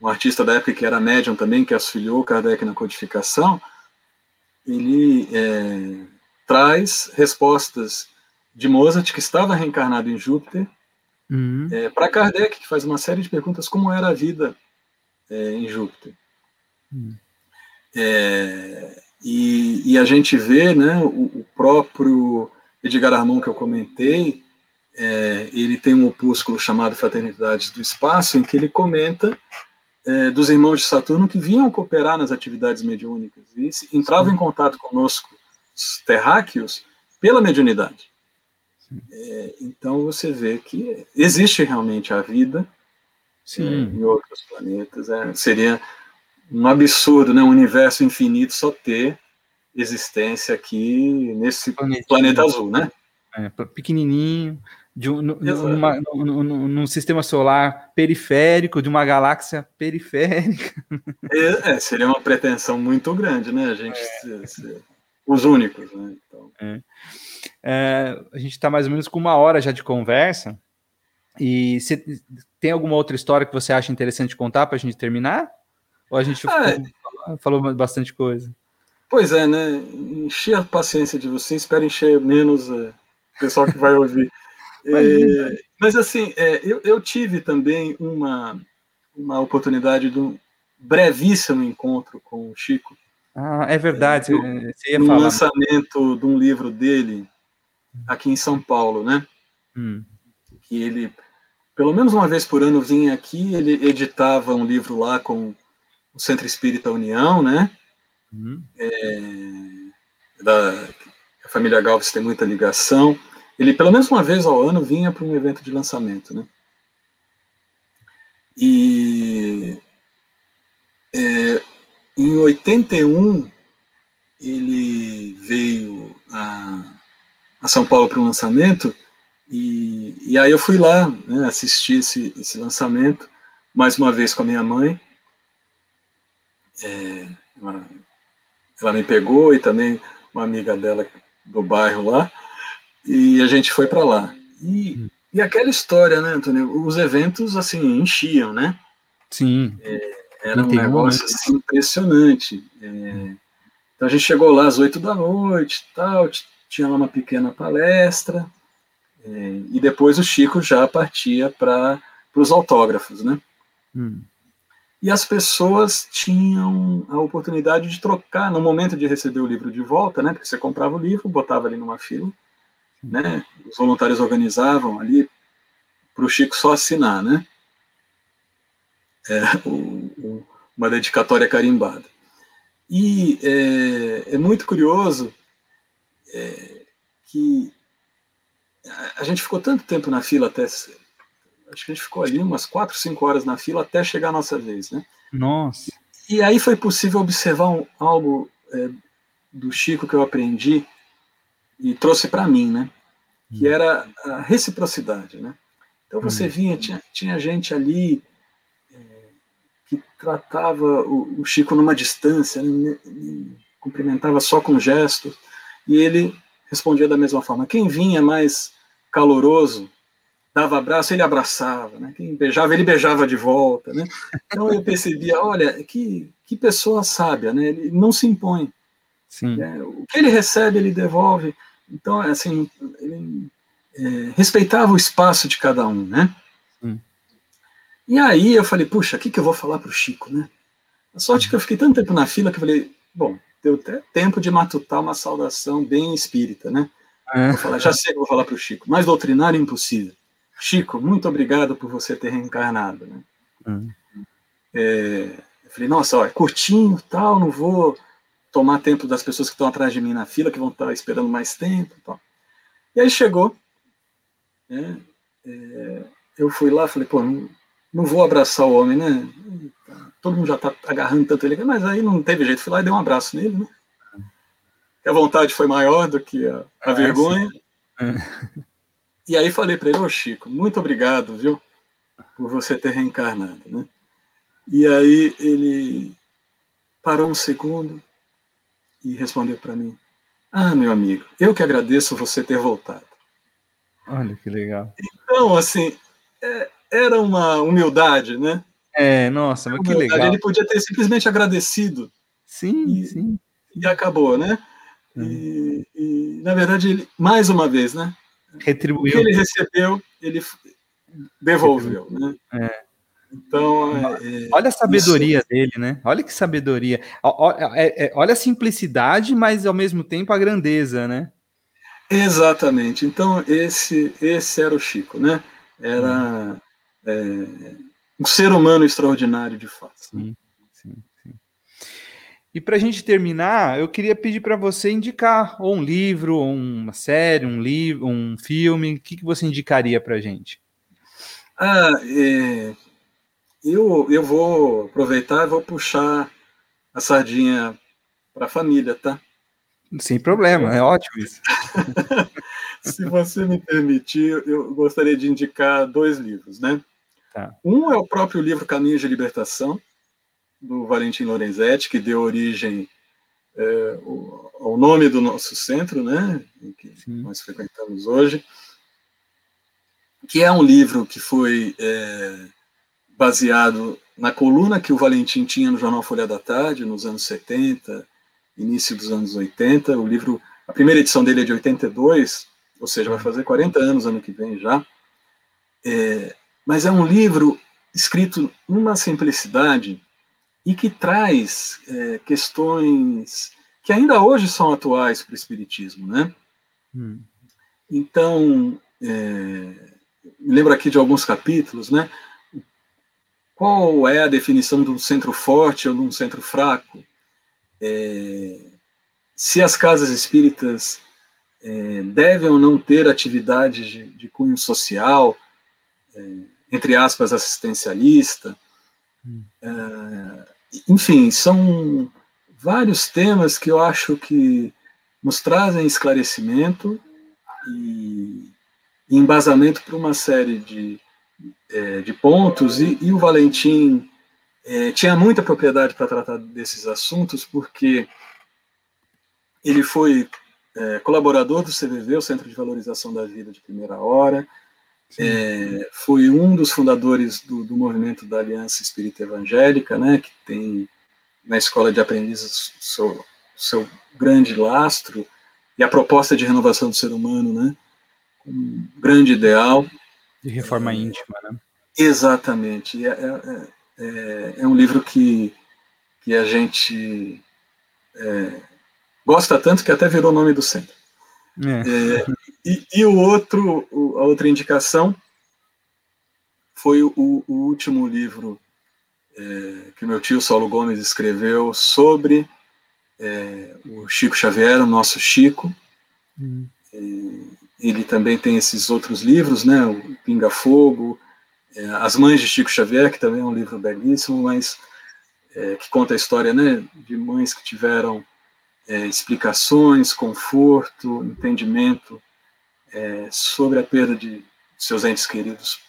S2: um, artista da época que era médium também, que auxiliou Kardec na codificação, ele é, traz respostas de Mozart, que estava reencarnado em Júpiter, hum. é, para Kardec, que faz uma série de perguntas como era a vida é, em Júpiter. Hum. É, e, e, a gente vê né, o, o próprio Edgar Armand que eu comentei, é, ele tem um opúsculo chamado Fraternidades do Espaço, em que ele comenta é, dos irmãos de Saturno que vinham cooperar nas atividades mediúnicas e entravam em contato conosco, os terráqueos, pela mediunidade. É, então você vê que existe realmente a vida é, em outros planetas. É, seria um absurdo, né, um universo infinito só ter existência aqui nesse planeta azul, né?
S1: É, pequenininho, de um, numa, num, num, sistema solar periférico, de uma galáxia periférica.
S2: É, é, seria uma pretensão muito grande, né? A gente é. os únicos, né? Então.
S1: É. é a gente está mais ou menos com uma hora já de conversa. E se, tem alguma outra história que você acha interessante contar para a gente terminar? Ou a gente ah, falou bastante coisa?
S2: Pois é, né? Encher a paciência de vocês, espero encher menos é, o pessoal que vai ouvir. É, mas assim, é, eu, eu, tive também uma, uma oportunidade de um brevíssimo encontro com o Chico.
S1: Ah, é verdade.
S2: É, no falar. lançamento de um livro dele aqui em São Paulo, né? Hum. Que ele, pelo menos uma vez por ano, vinha aqui. Ele editava um livro lá com o Centro Espírita União, né? Hum. É, da, a família Galves tem muita ligação ele pelo menos uma vez ao ano vinha para um evento de lançamento, né? E é, em 81 ele veio a, a São Paulo para um lançamento e, e, aí eu fui lá né, assistir esse, esse lançamento mais uma vez com a minha mãe. É, ela, ela me pegou e também uma amiga dela do bairro lá e a gente foi para lá. E, e aquela história, né, Antônio? Os eventos, assim, enchiam, né?
S1: Sim.
S2: É, era um negócio assim, impressionante. É, então a gente chegou lá às oito da noite, tal, tinha lá uma pequena palestra, é, e depois o Chico já partia para os autógrafos, né? Hum. E as pessoas tinham a oportunidade de trocar no momento de receber o livro de volta, né? Porque você comprava o livro, botava ali numa fila, né? Os voluntários organizavam ali para o Chico só assinar, né? É, o, o, uma dedicatória carimbada. E é, é muito curioso é, que a gente ficou tanto tempo na fila até. Acho que a gente ficou ali umas quatro, cinco horas na fila até chegar a nossa vez, né?
S1: Nossa.
S2: E aí foi possível observar um, algo é, do Chico que eu aprendi e trouxe para mim, né? Que hum. era a reciprocidade, né? Então você hum. vinha, tinha, tinha gente ali é, que tratava o, o, Chico numa distância, né? cumprimentava só com gestos, e ele respondia da mesma forma. Quem vinha mais caloroso, dava abraço, ele abraçava, né? Quem beijava, ele beijava de volta, né? Então eu percebia, olha, que, que pessoa sábia, né? Ele não se impõe. Sim. É, o que ele recebe, ele devolve. Então, assim, ele é, respeitava o espaço de cada um, né? E aí eu falei, puxa, o que, que eu vou falar para o Chico, né? A sorte que eu fiquei tanto tempo na fila que eu falei, bom, deu até tempo de matutar uma saudação bem espírita, né? É. Vou falar, já sei que vou falar para o Chico, mais doutrinário é impossível. Chico, muito obrigado por você ter reencarnado, né? Hum. É, eu falei, nossa, ó, é curtinho, tal, não vou tomar tempo das pessoas que estão atrás de mim na fila, que vão estar esperando mais tempo, tal. E aí chegou, né? É, eu fui lá, falei, pô, não, não vou abraçar o homem, né? Todo mundo já está agarrando tanto ele, mas aí não teve jeito, fui lá e dei um abraço nele, né? a vontade foi maior do que a, a é, vergonha. É. E aí falei para ele, ô Chico, muito obrigado, viu, por você ter reencarnado, né? E aí ele parou um segundo e respondeu para mim, ah, meu amigo, eu que agradeço você ter voltado.
S1: Olha que legal.
S2: Então, assim, é, era uma humildade, né?
S1: É, nossa, mas que legal.
S2: Ele podia ter simplesmente agradecido.
S1: Sim, e, sim.
S2: E acabou, né? É. E, e, na verdade, ele, mais uma vez, né?
S1: Retribuiu.
S2: O que ele recebeu, ele devolveu, né?
S1: É. Então, é, olha a sabedoria isso... dele, né? Olha que sabedoria. É, é, olha a simplicidade, mas ao mesmo tempo a grandeza, né?
S2: Exatamente. Então, esse, esse era o Chico, né? Era é, um ser humano extraordinário, de fato.
S1: Sim, sim, sim. E para a gente terminar, eu queria pedir para você indicar ou um livro, ou uma série, um livro, um filme. O que, que você indicaria para a gente?
S2: Ah, é, eu, eu vou aproveitar e vou puxar a sardinha para a família, tá?
S1: Sem problema, é ótimo isso.
S2: Se você me permitir, eu gostaria de indicar dois livros, né?
S1: Tá.
S2: Um é o próprio livro Caminhos de Libertação, do Valentim Lorenzetti, que deu origem é, ao nome do nosso centro, né? Que Sim. nós frequentamos hoje. Que é um livro que foi é, baseado na coluna que o Valentim tinha no jornal Folha da Tarde, nos anos 70, início dos anos 80. O livro, a primeira edição dele é de 82, ou seja, vai fazer 40 anos ano que vem já. É, mas é um livro escrito numa simplicidade e que traz é, questões que ainda hoje são atuais para o Espiritismo, né? Hum. Então, é, me lembro aqui de alguns capítulos, né? Qual é a definição de um centro forte ou de um centro fraco? é, se as casas espíritas é, devem ou não ter atividades de, de cunho social, é, entre aspas, assistencialista. Hum. É, enfim, são vários temas que eu acho que nos trazem esclarecimento e, e embasamento para uma série de, é, de pontos, e, e o Valentim é, tinha muita propriedade para tratar desses assuntos, porque ele foi é, colaborador do CVV, o Centro de Valorização da Vida de Primeira Hora, é, foi um dos fundadores do, do, movimento da Aliança Espírita Evangélica, né, que tem na Escola de Aprendizes seu, seu grande lastro, e a proposta de renovação do ser humano, né, um grande ideal.
S1: De reforma íntima, né?
S2: Exatamente. É, é, é, é um livro que, que a gente é, gosta tanto que até virou o nome do centro. É. é. E, e, o outro, a outra indicação foi o, o último livro é, que meu tio Saulo Gomes escreveu sobre é, o Chico Xavier, o nosso Chico. Hum. Ele também tem esses outros livros, né, o Pinga Fogo, é, As Mães de Chico Xavier, que também é um livro belíssimo, mas é, que conta a história né, de mães que tiveram é, explicações, conforto, entendimento é, sobre a perda de seus entes queridos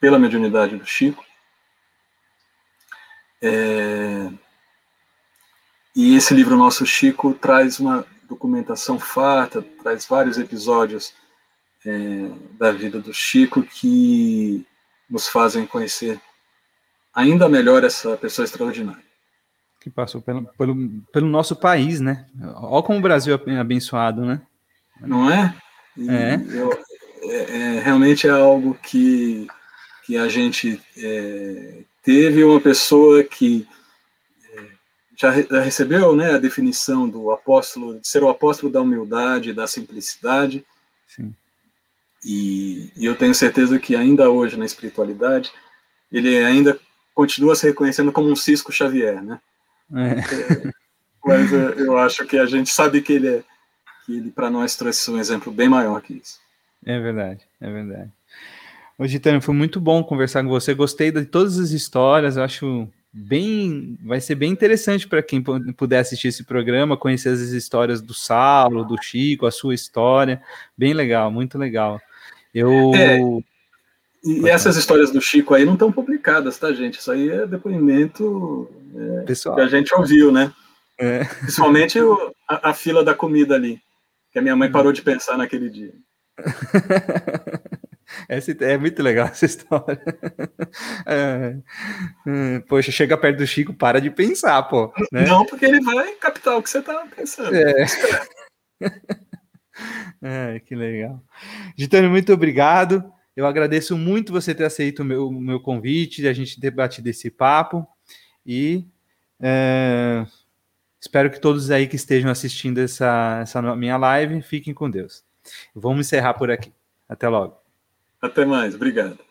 S2: pela mediunidade do Chico. É, e esse livro Nosso Chico traz uma documentação farta, traz vários episódios é, da vida do Chico que nos fazem conhecer ainda melhor essa pessoa extraordinária.
S1: Que passou pelo, pelo, pelo nosso país, né? Olha como o Brasil é abençoado, né?
S2: Não é?
S1: é.
S2: Eu, é, é. Realmente é algo que, que a gente é, teve uma pessoa que é, já, recebeu né, a definição do apóstolo, de ser o apóstolo da humildade, da simplicidade. Sim. E, e, eu tenho certeza que ainda hoje na espiritualidade ele ainda continua se reconhecendo como um Cisco Xavier, né? É. É, mas eu acho que a gente sabe que ele é, que ele para nós trouxe um exemplo bem maior que isso.
S1: É verdade, é verdade. Ô, Gitano, foi muito bom conversar com você. Gostei de todas as histórias. Eu acho bem, vai ser bem interessante para quem puder assistir esse programa, conhecer as histórias do Saulo, do Chico, a sua história. Bem legal, muito legal. Eu é,
S2: e essas histórias do Chico aí não estão publicadas, tá, gente? Isso aí é depoimento é, Pessoal. que a gente ouviu, né? É. Principalmente o, a, a, fila da comida ali, que a minha mãe parou de pensar naquele dia.
S1: Essa, é muito legal essa história. É, é, poxa, chega perto do Chico, para de pensar, pô.
S2: Né? Não, porque ele vai captar o que você tá pensando. É.
S1: é, que legal. Gitano, muito obrigado. Eu agradeço muito você ter aceito o meu, meu convite, a gente ter batido esse papo. E é, espero que todos aí que estejam assistindo essa, essa minha live fiquem com Deus. Vamos encerrar por aqui. Até logo.
S2: Até mais. Obrigado.